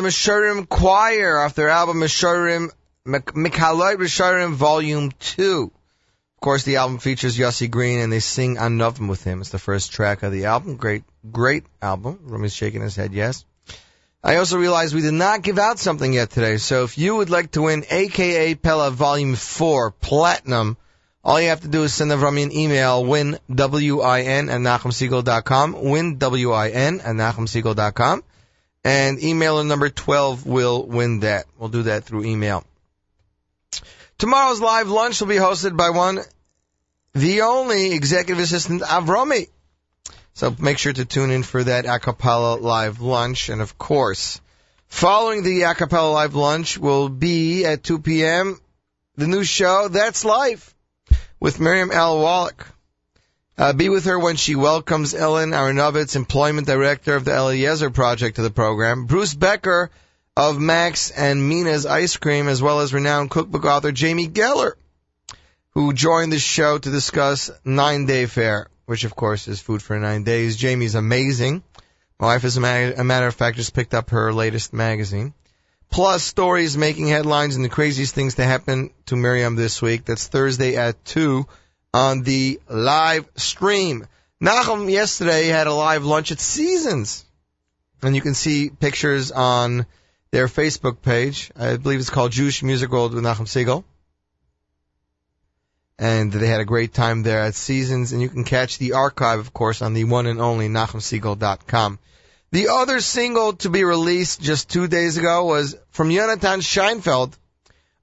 The Meshurim Choir off their album Meshurim, Mikhalot Meshurim Volume 2. Of course, the album features Yossi Green and they sing Anovim with him. It's the first track of the album. Great, great album. Rumi's shaking his head yes. I also realized we did not give out something yet today. So if you would like to win A Cappella Volume 4 Platinum, all you have to do is send Avrami an email, win, W-I-N, at NachumSegal.com, win, W-I-N, at NachumSegal.com, and emailer number 12 will win that. We'll do that through email. Tomorrow's live lunch will be hosted by one, the only executive assistant, Avromi. So make sure to tune in for that acapella live lunch, and of course, following the acapella live lunch will be at 2 p.m., the new show, That's Life with Miriam L. Wallach. Uh, be with her when she welcomes Ellen Aronovitz, employment director of the Eliezer project to the program. Bruce Becker of Max and Mina's Ice Cream, as well as renowned cookbook author Jamie Geller, who joined the show to discuss Nine Day Fair, which of course is food for nine days. Jamie's amazing. My wife, as a, ma- a matter of fact, just picked up her latest magazine. Plus stories making headlines and the craziest things to happen to Miriam this week. That's Thursday at 2 on the live stream. Nachum yesterday had a live lunch at Seasons. And you can see pictures on their Facebook page. I believe it's called Jewish Music World with Nachum Segal. And they had a great time there at Seasons, and you can catch the archive, of course, on the one and only NachumSegal.com. The other single to be released just two days ago was from Jonathan Scheinfeld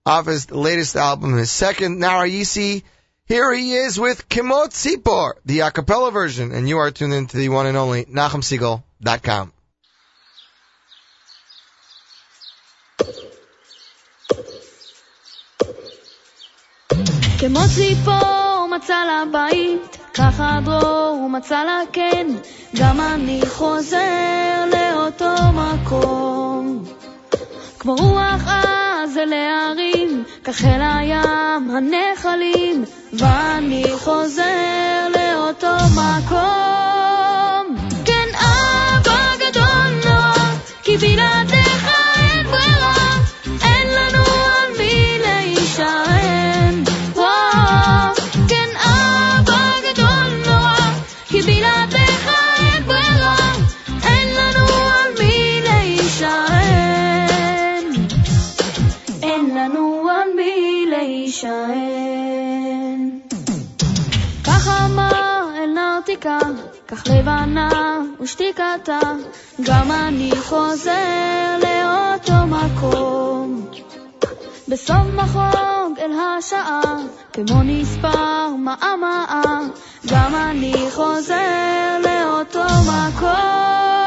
off his latest album, his second, Narayisi. Here he is with Kimot Sipor, the a cappella version, and you are tuned in to the one and only NachumSegal.com. כמו ציפור הוא מצא לה בית, ככה דרור הוא מצא לה כן, גם אני חוזר לאותו מקום. כמו רוח עז אל ההרים, כך אל הים הנחלים, ואני חוזר לאותו מקום. נרתיקה, כך לבנה ושתיקתה, גם אני חוזר לאותו מקום. בסוף מחוג אל השעה, כמו נספר מעמעה, גם אני חוזר לאותו מקום.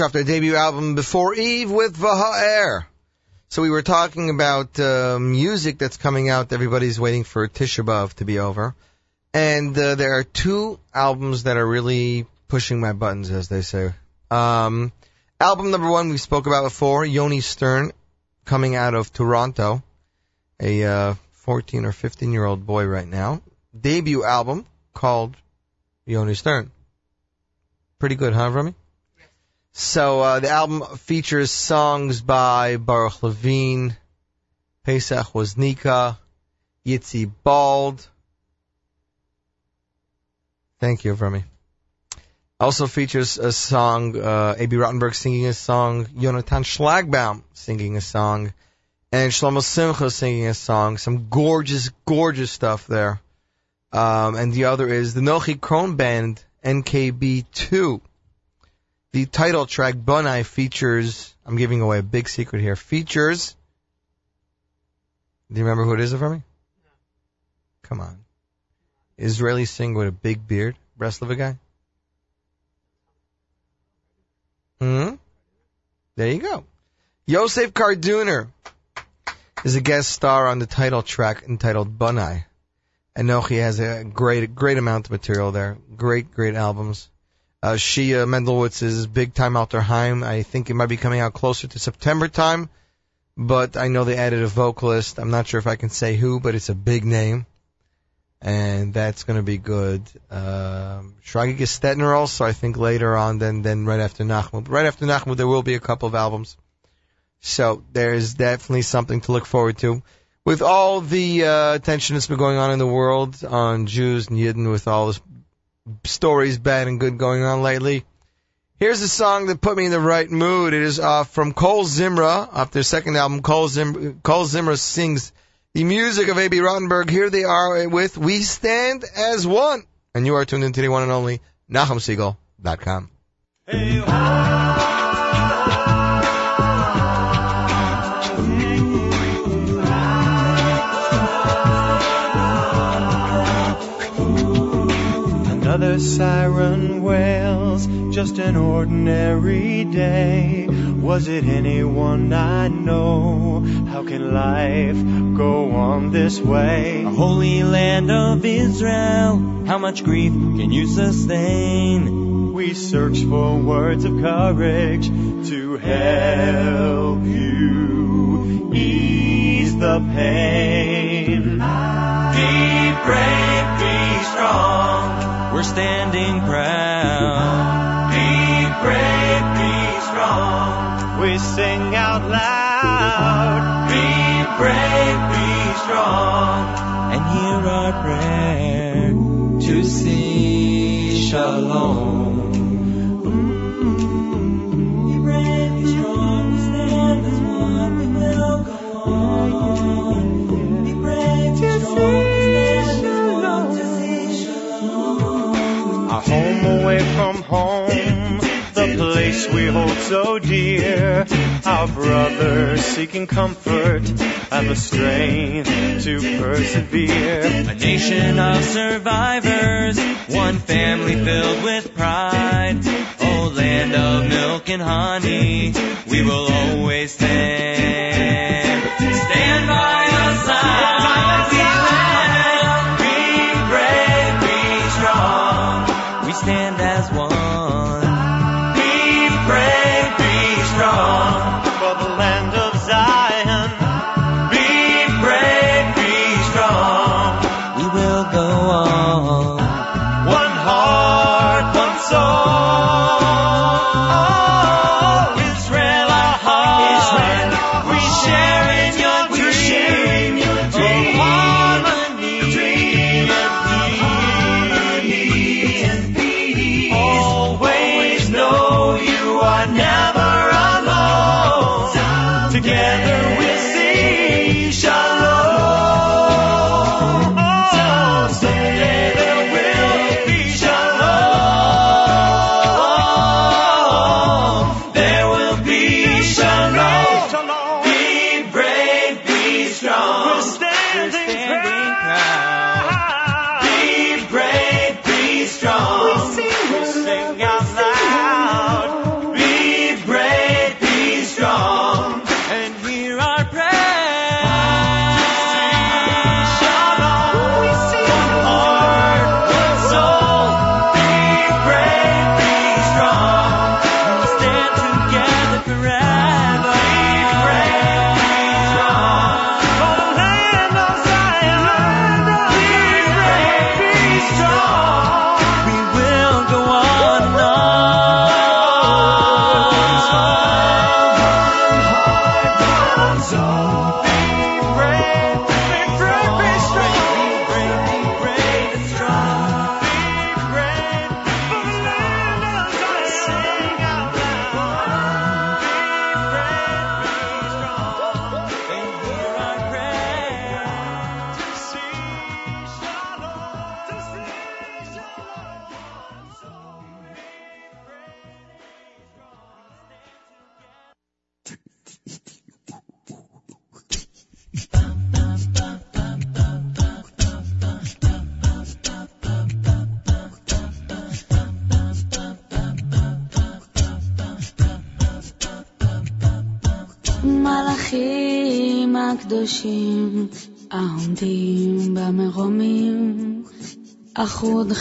Ish off their debut album Before Eve with Vaha'er. So we were talking about uh, music that's coming out. Everybody's waiting for Tisha B'Av to be over. And uh, there are two albums that are really pushing my buttons, as they say. Um, album number one we spoke about before, Yoni Stern, coming out of Toronto, a uh, 14 or 15 year old boy right now. Debut album called Yoni Stern. Pretty good, huh, Remy? So uh, the album features songs by Baruch Levine, Pesach Woznika, Yitzi Bald. Thank you, Remy. Also features a song, uh, Abie Rotenberg singing a song, Jonathan Schlagbaum singing a song, and Shlomo Simcha singing a song. Some gorgeous, gorgeous stuff there. Um, and the other is the Nochi Krohn Band NKB2. The title track Bunai features, I'm giving away a big secret here, features, do you remember who it is for me? Come on. Israeli singer with a big beard, Breslov guy? Hmm? There you go. Yosef Karduner is a guest star on the title track entitled Bunai. And Nochi has a great, great amount of material there. Great, great albums. Uh, Shia Mendelwitz's Big Time Alter Heim. I think it might be coming out closer to September time, but I know they added a vocalist. I'm not sure if I can say who, but it's a big name. And that's going to be good. Um, Shragi Gestetner also, I think later on, then, then right after Nachmud. Right after Nachmud, there will be a couple of albums. So there's definitely something to look forward to. With all the uh, attention that's been going on in the world on Jews and Yidden, with all this stories, bad and good, going on lately, here's a song that put me in the right mood. It is uh, from Kol Zimra, off their second album. Cole, Zim- Kol Zimra sings the music of Abie Rotenberg. Here they are with We Stand as One. And you are tuned into the one and only NachumSegal.com. Another siren wails, just an ordinary day. Was it anyone I know? How can life go on this way? A holy land of Israel, how much grief can you sustain? We search for words of courage to help you ease the pain. Be brave, be strong. We're standing proud. Be brave, be strong. We sing out loud. Be brave, be strong. And hear our prayer to see shalom. so dear. Our brothers seeking comfort and the strength to persevere. A nation of survivors, one family filled with pride. Oh, land of milk and honey, we will always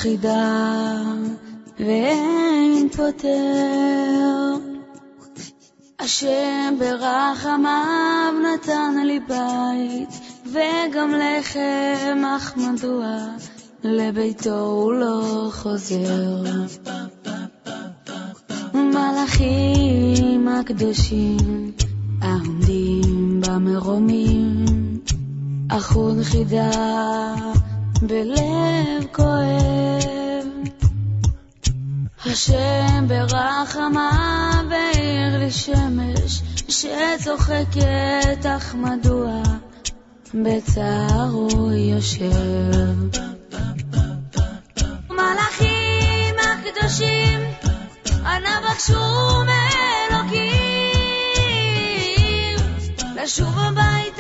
חידה ואין פותר. השם ברחמיו נתן לי בית וגם לחם, אך מדוע לביתו הוא לא חוזר? מלאכים הקדושים העומדים במרומים, אחון חידה בלב כואב. השם ברחמה והאיר לי שמש שצוחקת, אך מדוע בצער הוא יושב. מלאכים הקדושים, אנא בקשו מאלוקים, לשוב הביתה.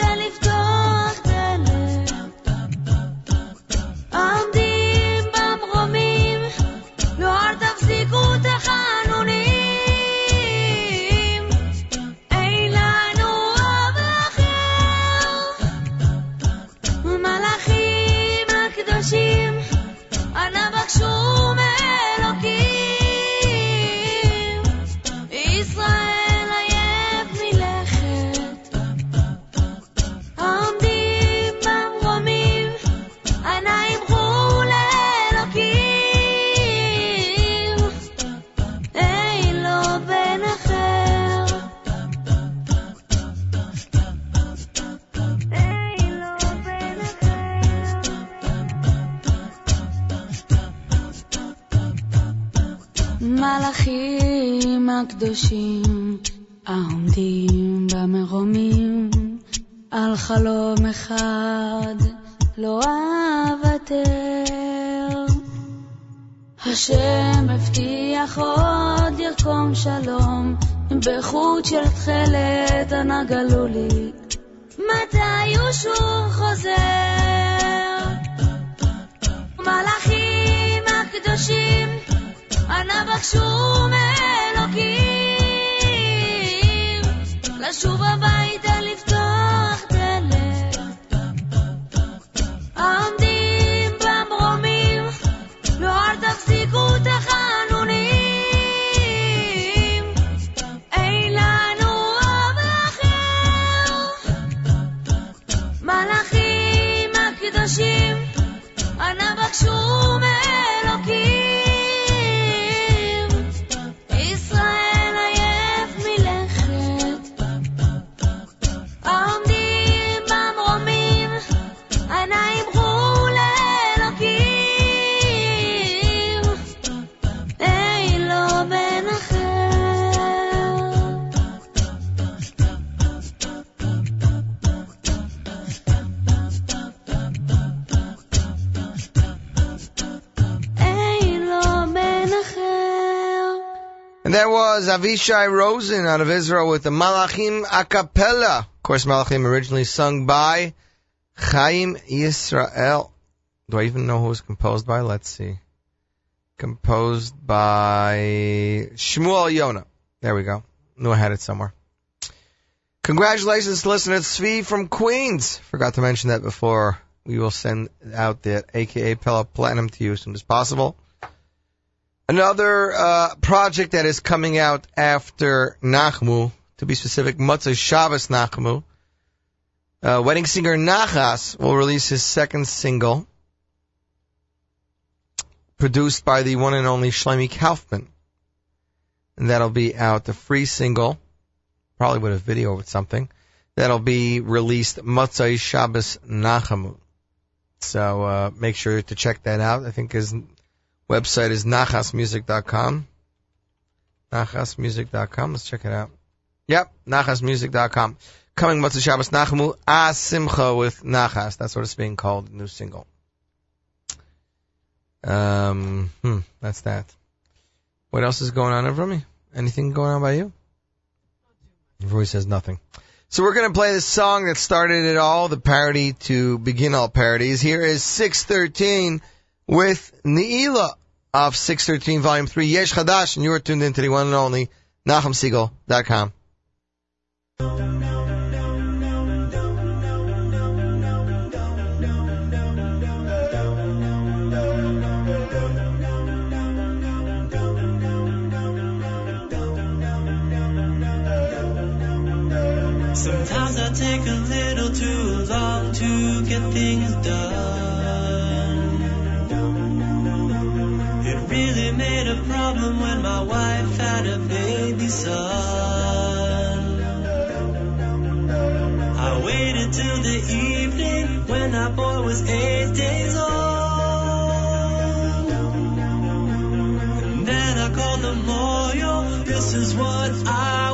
בחוט של תכלת אנא גלו לי מתי הוא שוב חוזר? מלאכים הקדושים אנא בקשו מאלוקים. לשוב הביתה לפתוח was Avishai Rosen out of Israel with the Malachim a cappella. Of course, Malachim originally sung by Chaim Yisrael. Do I even know who was composed by? Let's see. Composed by Shmuel Yona. There we go. Knew I had it somewhere. Congratulations to listener Svi from Queens. Forgot to mention that before. We will send out the A Cappella Platinum to you as soon as possible. Another uh, project that is coming out after Nachmu, to be specific, Motzei Shabbos Nachmu. Uh, wedding singer Nachas will release his second single, produced by the one and only Shlomi Kaufman. And that'll be out, the free single, probably with a video with something. That'll be released Motzei Shabbos Nachamu. So uh, make sure to check that out. I think his website is nachasmusic.com. Nachasmusic.com. Let's check it out. Yep, nachasmusic.com. Coming Motzei Shabbos Nachamu Asimcha with Nachas. That's what it's being called, new single. Um, hmm, that's that. What else is going on over me? Anything going on by you? Roy says nothing. So we're gonna play the song that started it all, the parody to begin all parodies. Here is 613 with Neila of 613 Volume 3, Yesh Chadash, and you're tuned into the one and only NachumSegal.com. Sometimes I take a little too long to get things done. Problem when my wife had a baby son. I waited till the evening when that boy was eight days old. And then I called the moyo. This is what I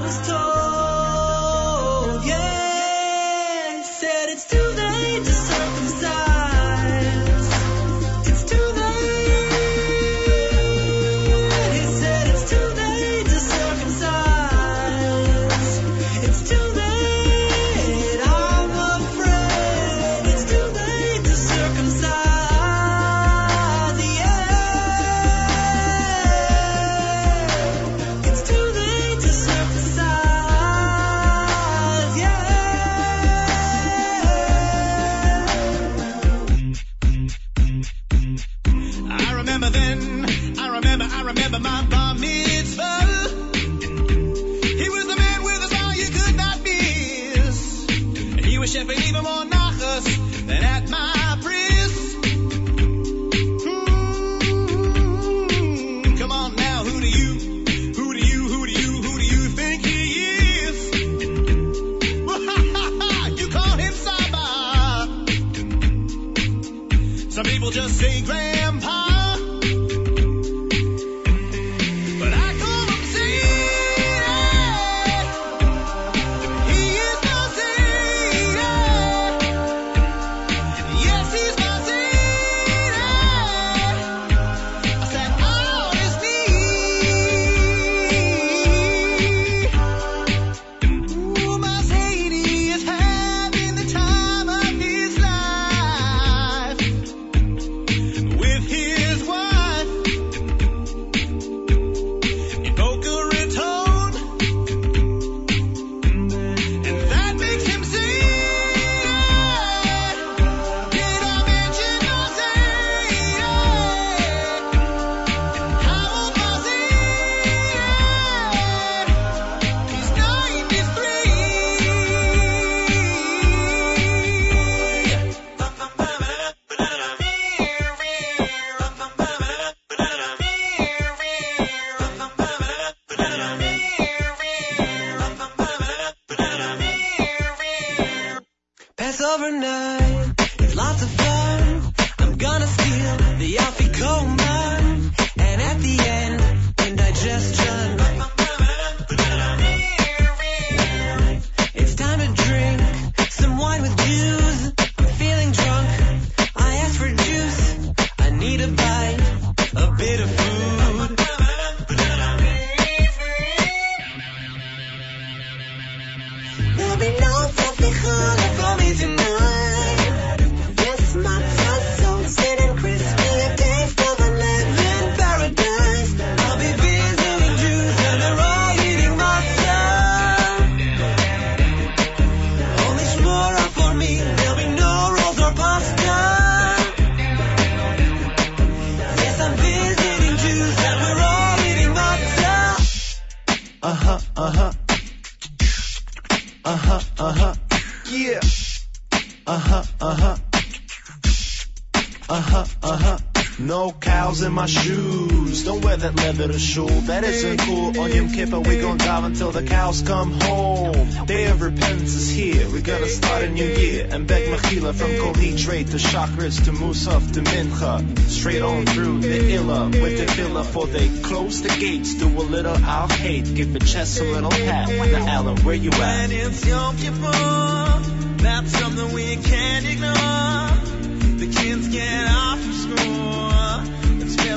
to shul. That isn't cool. On Yom Kippur, we gon' dive until the cows come home. Day of repentance is here. We're gonna start a new year and beg Mechila from Kol Hitrate to Chakras to Musaf to Mincha. Straight on through the Illa with the Villa for they close the gates. Do a little I'll hate. Give the chest a little pat. Now, Alan, where you at? When it's Yom Kippur, that's something we can't ignore. The kids get off from school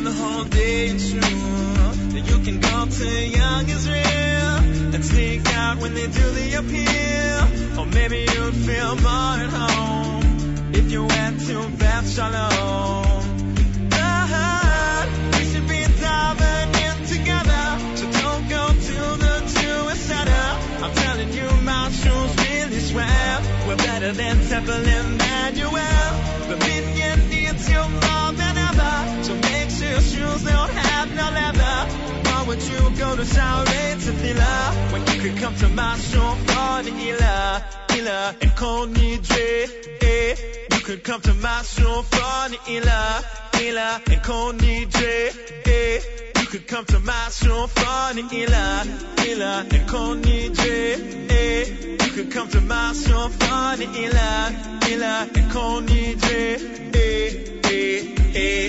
the whole day in. You can go to Young Israel and sneak out when they do the appeal. Or maybe you'd feel more at home if you went to Beth Shalom. But uh-huh. we should be diving in together, so don't go to the Jewish Center. I'm telling you, my shoes really swell. We're better than Temple Emmanuel. The minyan needs you more than ever, so your shoes don't have no leather. Why would you go to Showerade to Fila when you could come to my show for the Ila, Ila and Kol Nidre? Eh? You could come to my show for the Ila, Ila and Kol Nidre. Eh? You could come to my show for the Ila, Ila and Kol Nidre. Eh? You could come to my show for the Ila, Ila and Kol Nidre. Eh? Eh? Eh?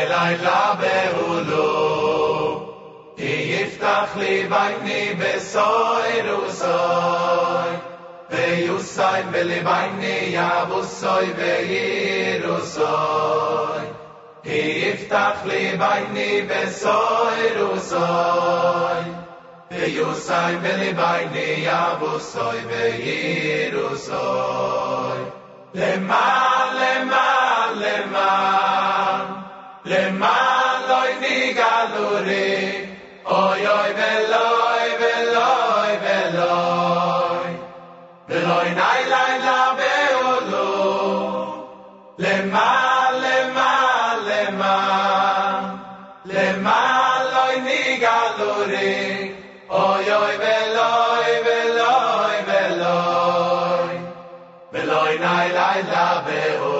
lai lai la be u lo ki yiftach li bayt ni besoy ru soy ve yusay be li bayt ni ya bu soy ve yiru soy ki yiftach li bayt ni besoy ru soy ve yusay be li bayt ni ya bu soy ve yiru soy le ma le ma למען לא רי, אוי אוי ולוי ולוי ולוי, ולוי נאי לילה בעולו, למען, למען, למען, למען לא אוי אוי ולוי ולוי ולוי, ולוי נאי בעולו.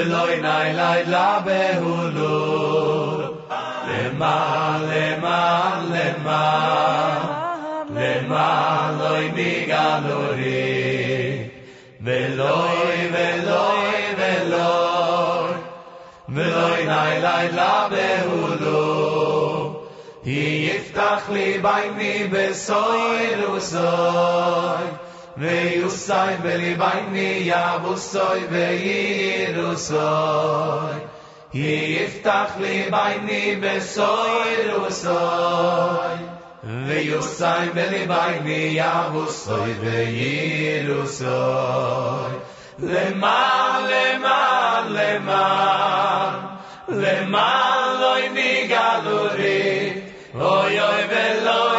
veloy nay lay la be le ma le ma le ma le ma loy mi veloy ve loy ve nay lay la be hulu hi yftakh li bay mi be soy ויוסי בליבייני יבוסוי ויירוסוי יפתח ליבייני בסוי רוסוי. ויוסי בליבייני יבוסוי ויירוסוי למען למען למען למען לוי ניגלורי אוי אוי ולוי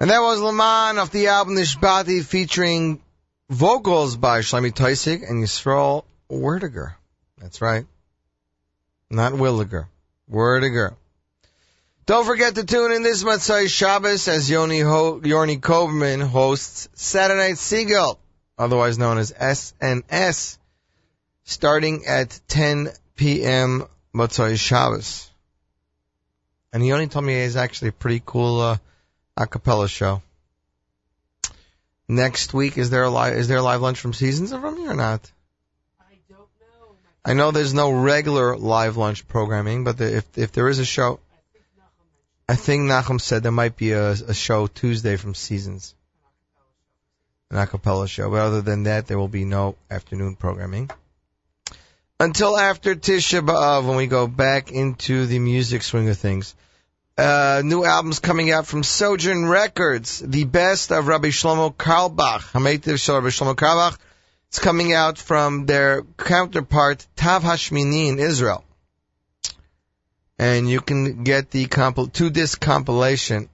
And that was Laman off the album Nishbati featuring vocals by Shlomi Toisig and Yisrael Werdiger. That's right. Not Williger. Werdiger. Don't forget to tune in this Motzei Shabbos as Yoni, Ho- Yorni Koverman hosts Saturday Night Segal, otherwise known as SNS, starting at 10 p.m. Motzei Shabbos. And Yoni told me it's actually a pretty cool uh, a cappella show. Next week, is there a live, is there a live lunch from Seasons from me or not? I know. There's no regular live lunch programming, but the, if if there is a show, I think Nachum said there might be a, a show Tuesday from Seasons, an a cappella show. But other than that, there will be no afternoon programming until after Tisha B'av when we go back into the music swing of things. Uh, new albums coming out from Sojourn Records. The best of Rabbi Shlomo Carlebach. Hametiv Shlomo Carlebach. It's coming out from their counterpart Tav Hashmini in Israel. And you can get the two disc compilation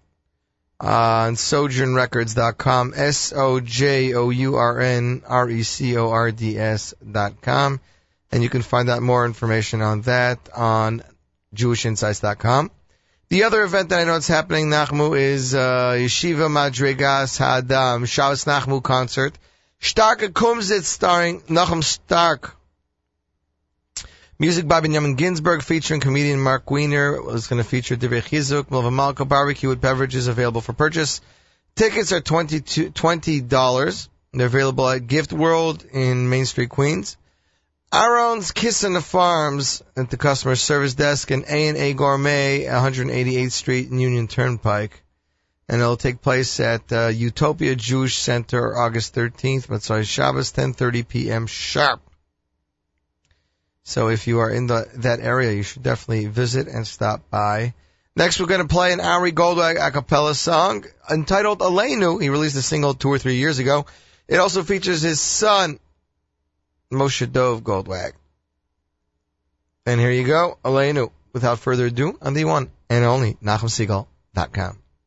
on sojournrecords.com. S-O-J-O-U-R-N-R-E-C-O-R-D-S dot com. And you can find out more information on that on jewishinsights.com. The other event that I know is happening, Nachmu, is uh, Yeshiva Madrigas Hadam Shabbos Nachamu concert. Stark Kumsitz starring Nachum Stark. Music by Benjamin Ginsberg featuring comedian Mark Wiener was going to feature Divrei Chizuk, Melava Malka barbecue with beverages available for purchase. Tickets are $20. They're available at Gift World in Main Street, Queens. Aaron's Kissena Farms at the customer service desk and A&A Gourmet, 188th Street and Union Turnpike. And it'll take place at uh, Utopia Jewish Center August 13th, Motzei Shabbos, 10.30 p.m. sharp. So if you are in the that area, you should definitely visit and stop by. Next, we're going to play an Ari Goldwag a cappella song entitled Aleinu. He released a single two or three years ago. It also features his son, Moshe Dov Goldwag. And here you go, Aleinu. Without further ado, on the one and only NachumSegal.com.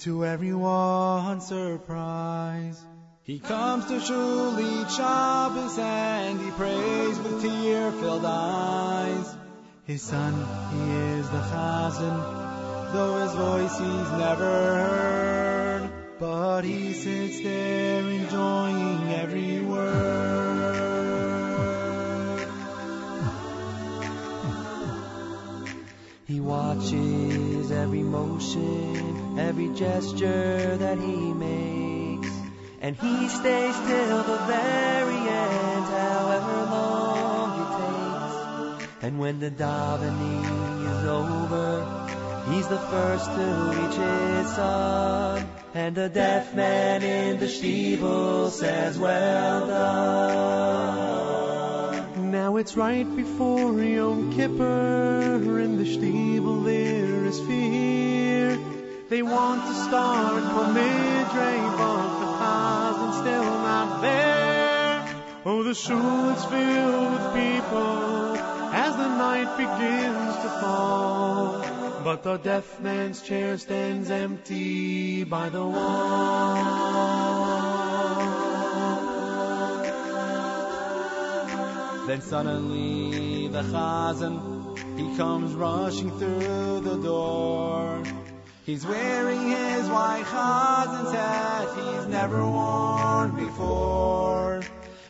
to everyone's surprise, he comes to shul each Shabbos and he prays with tear-filled eyes. His son, he is the Chazan, though his voice he's never heard, but he sits there enjoying every word. He watches every motion, gesture that he makes, and he stays till the very end, however long it takes. And when the davening is over, he's the first to reach his son, and the deaf man in the steeple says, "Well done." Now it's right before Yom Kippur, in the Stiebel there is fear. They want to start from mid-range, but the thousand's still not there. Oh, the shul is filled with people as the night begins to fall. But the deaf man's chair stands empty by the wall. Then suddenly the chazan, he comes rushing through the door. He's wearing his white chazan's hat he's never worn before.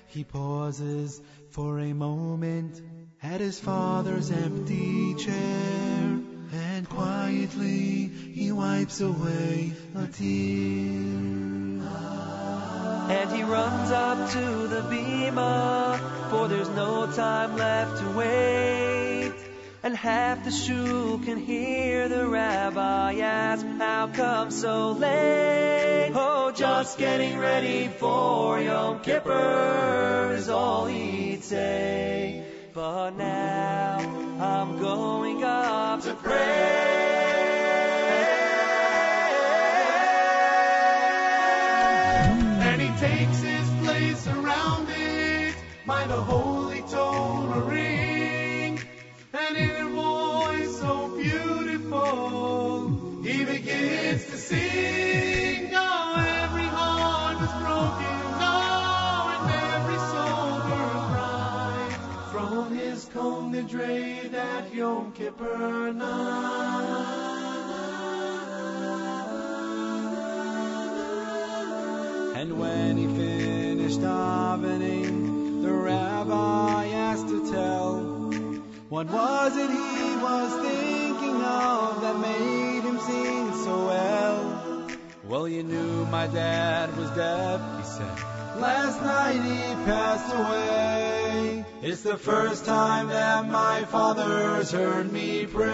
He pauses for a moment at his father's empty chair, and quietly he wipes away a tear. And he runs up to the bima, for there's no time left to wait. And half the shul can hear the rabbi ask, How come so late? Oh, just getting ready for Yom Kippur is all he'd say. But now I'm going up to pray. Kol nidre that Yom Kippur night. And when he finished davening, the rabbi asked to tell, what was it he was thinking of that made him sing so well? Well, you knew my dad was deaf, he said. Last night he passed away. It's the first time that my father's heard me pray.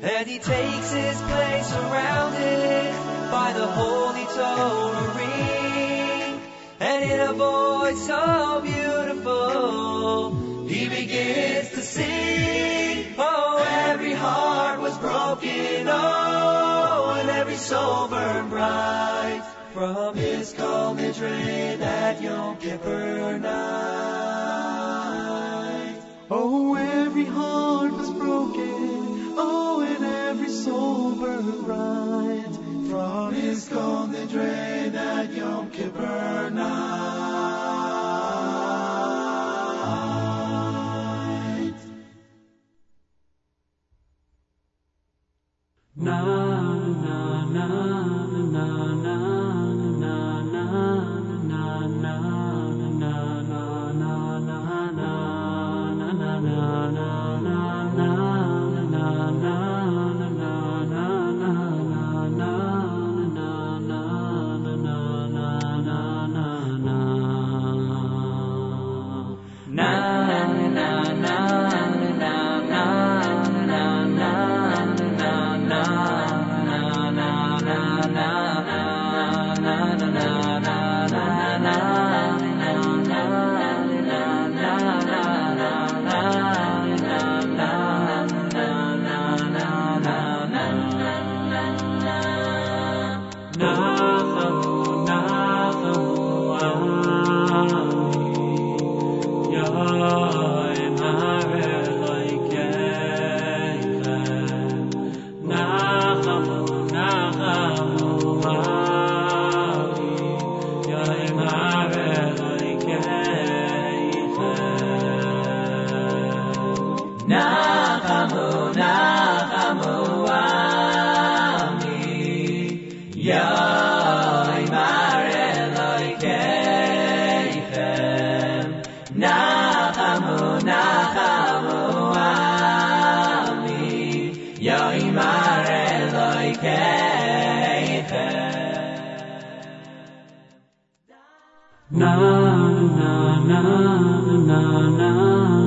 And he takes his place surrounded by the holy Torah ring. And in a voice so beautiful, he begins to sing. Oh, every heart was broken. Oh, and every soul burned bright from his kol nidre that Yom Kippur night. Oh, every heart was broken. Oh, and every soul burned bright from his kol nidre that Yom Kippur night. Na na na na na na na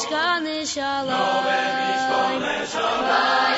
myška nešala. Nové myško nešala.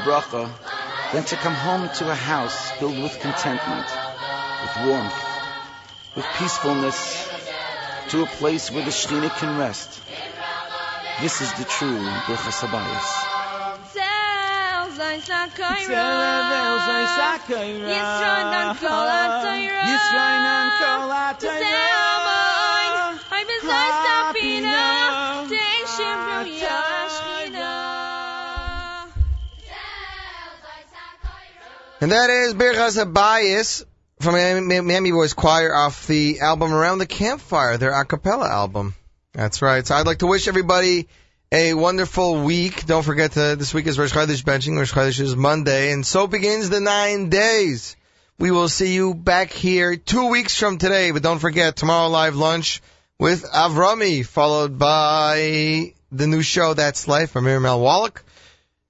Bracha than to come home to a house filled with contentment, with warmth, with peacefulness, to a place where the Shekhinah can rest? This is the true Birchas Habayis. And that is Birchas Habayis from Miami Boys Choir off the album Around the Campfire, their a cappella album. That's right. So I'd like to wish everybody a wonderful week. Don't forget to, this week is Rosh Chodesh benching. Rosh Chodesh is Monday, and so begins the nine days. We will see you back here two weeks from today, but don't forget tomorrow live lunch with Avrami, followed by the new show That's Life by Miriam. Wallach.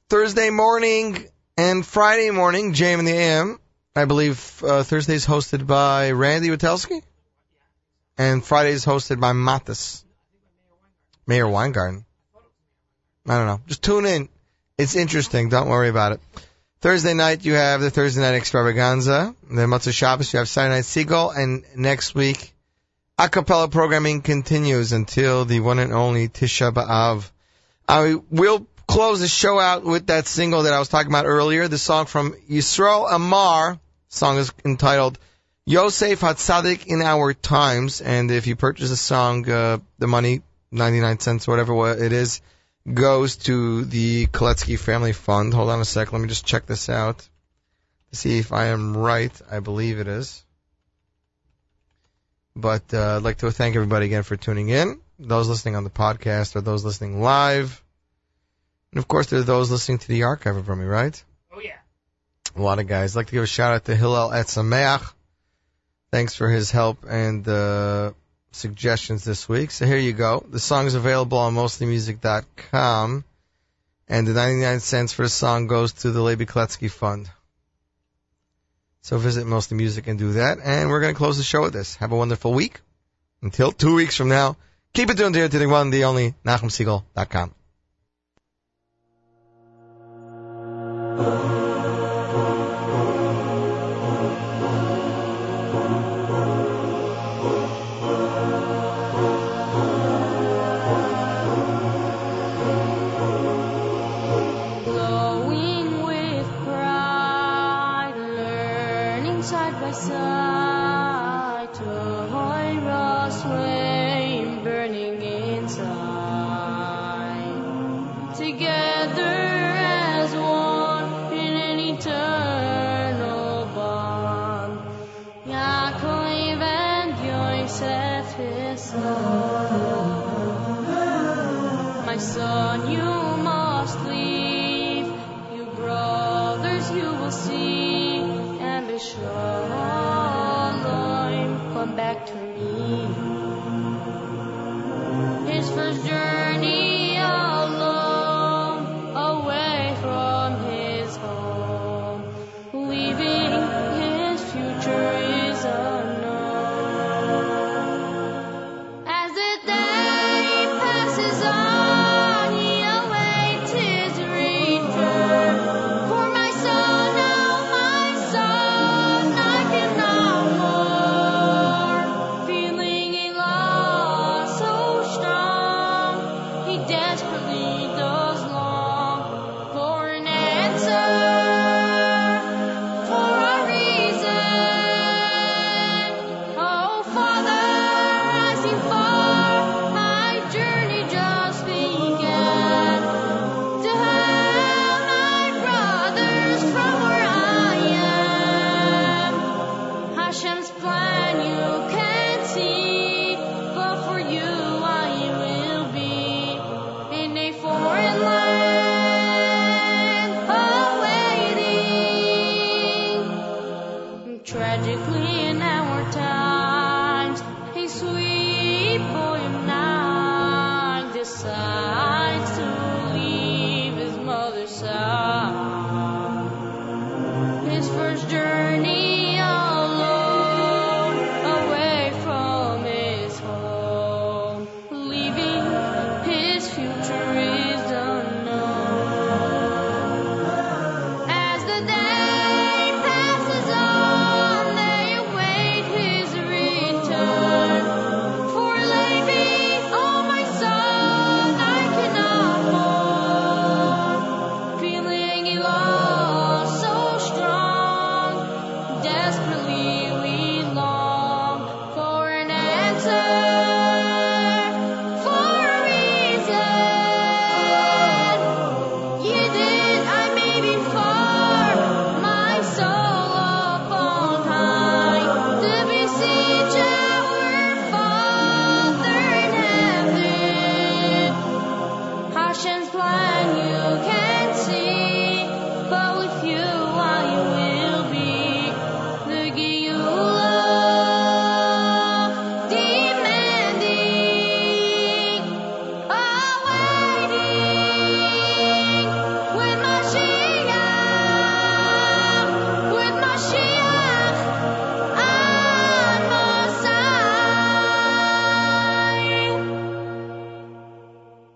Thursday morning and Friday morning, Jam in the AM. I believe uh, Thursday is hosted by Randy Witelski, and Friday is hosted by Matis, Mayor Weingarten. I don't know. Just tune in. It's interesting. Don't worry about it. Thursday night you have the Thursday night extravaganza. Then Motzei Shabbos you have Saturday night Segal, and next week a cappella programming continues until the one and only Tisha B'av. I will close the show out with that single that I was talking about earlier, the song from Yisrael Amar. Song is entitled Yosef Hatzadik in Our Times, and if you purchase the song, uh, the money, 99 cents, whatever it is, goes to the Kletzky Family Fund. Hold on a sec, let me just check this out to see if I am right. I believe it is. But uh, I'd like to thank everybody again for tuning in. Those listening on the podcast or those listening live. And of course, there are those listening to the archive of me, right? Oh yeah. A lot of guys. I'd like to give a shout out to Hillel Etzameach, Thanks for his help and uh, suggestions this week. So here you go. The song is available on mostlymusic.com, and the 99 cents for the song goes to the Levi Kletzky Fund. So visit Mostly Music and do that. And we're going to close the show with this. Have a wonderful week. Until two weeks from now, keep it tuned here to the one, the only, NachumSegal.com. Glowing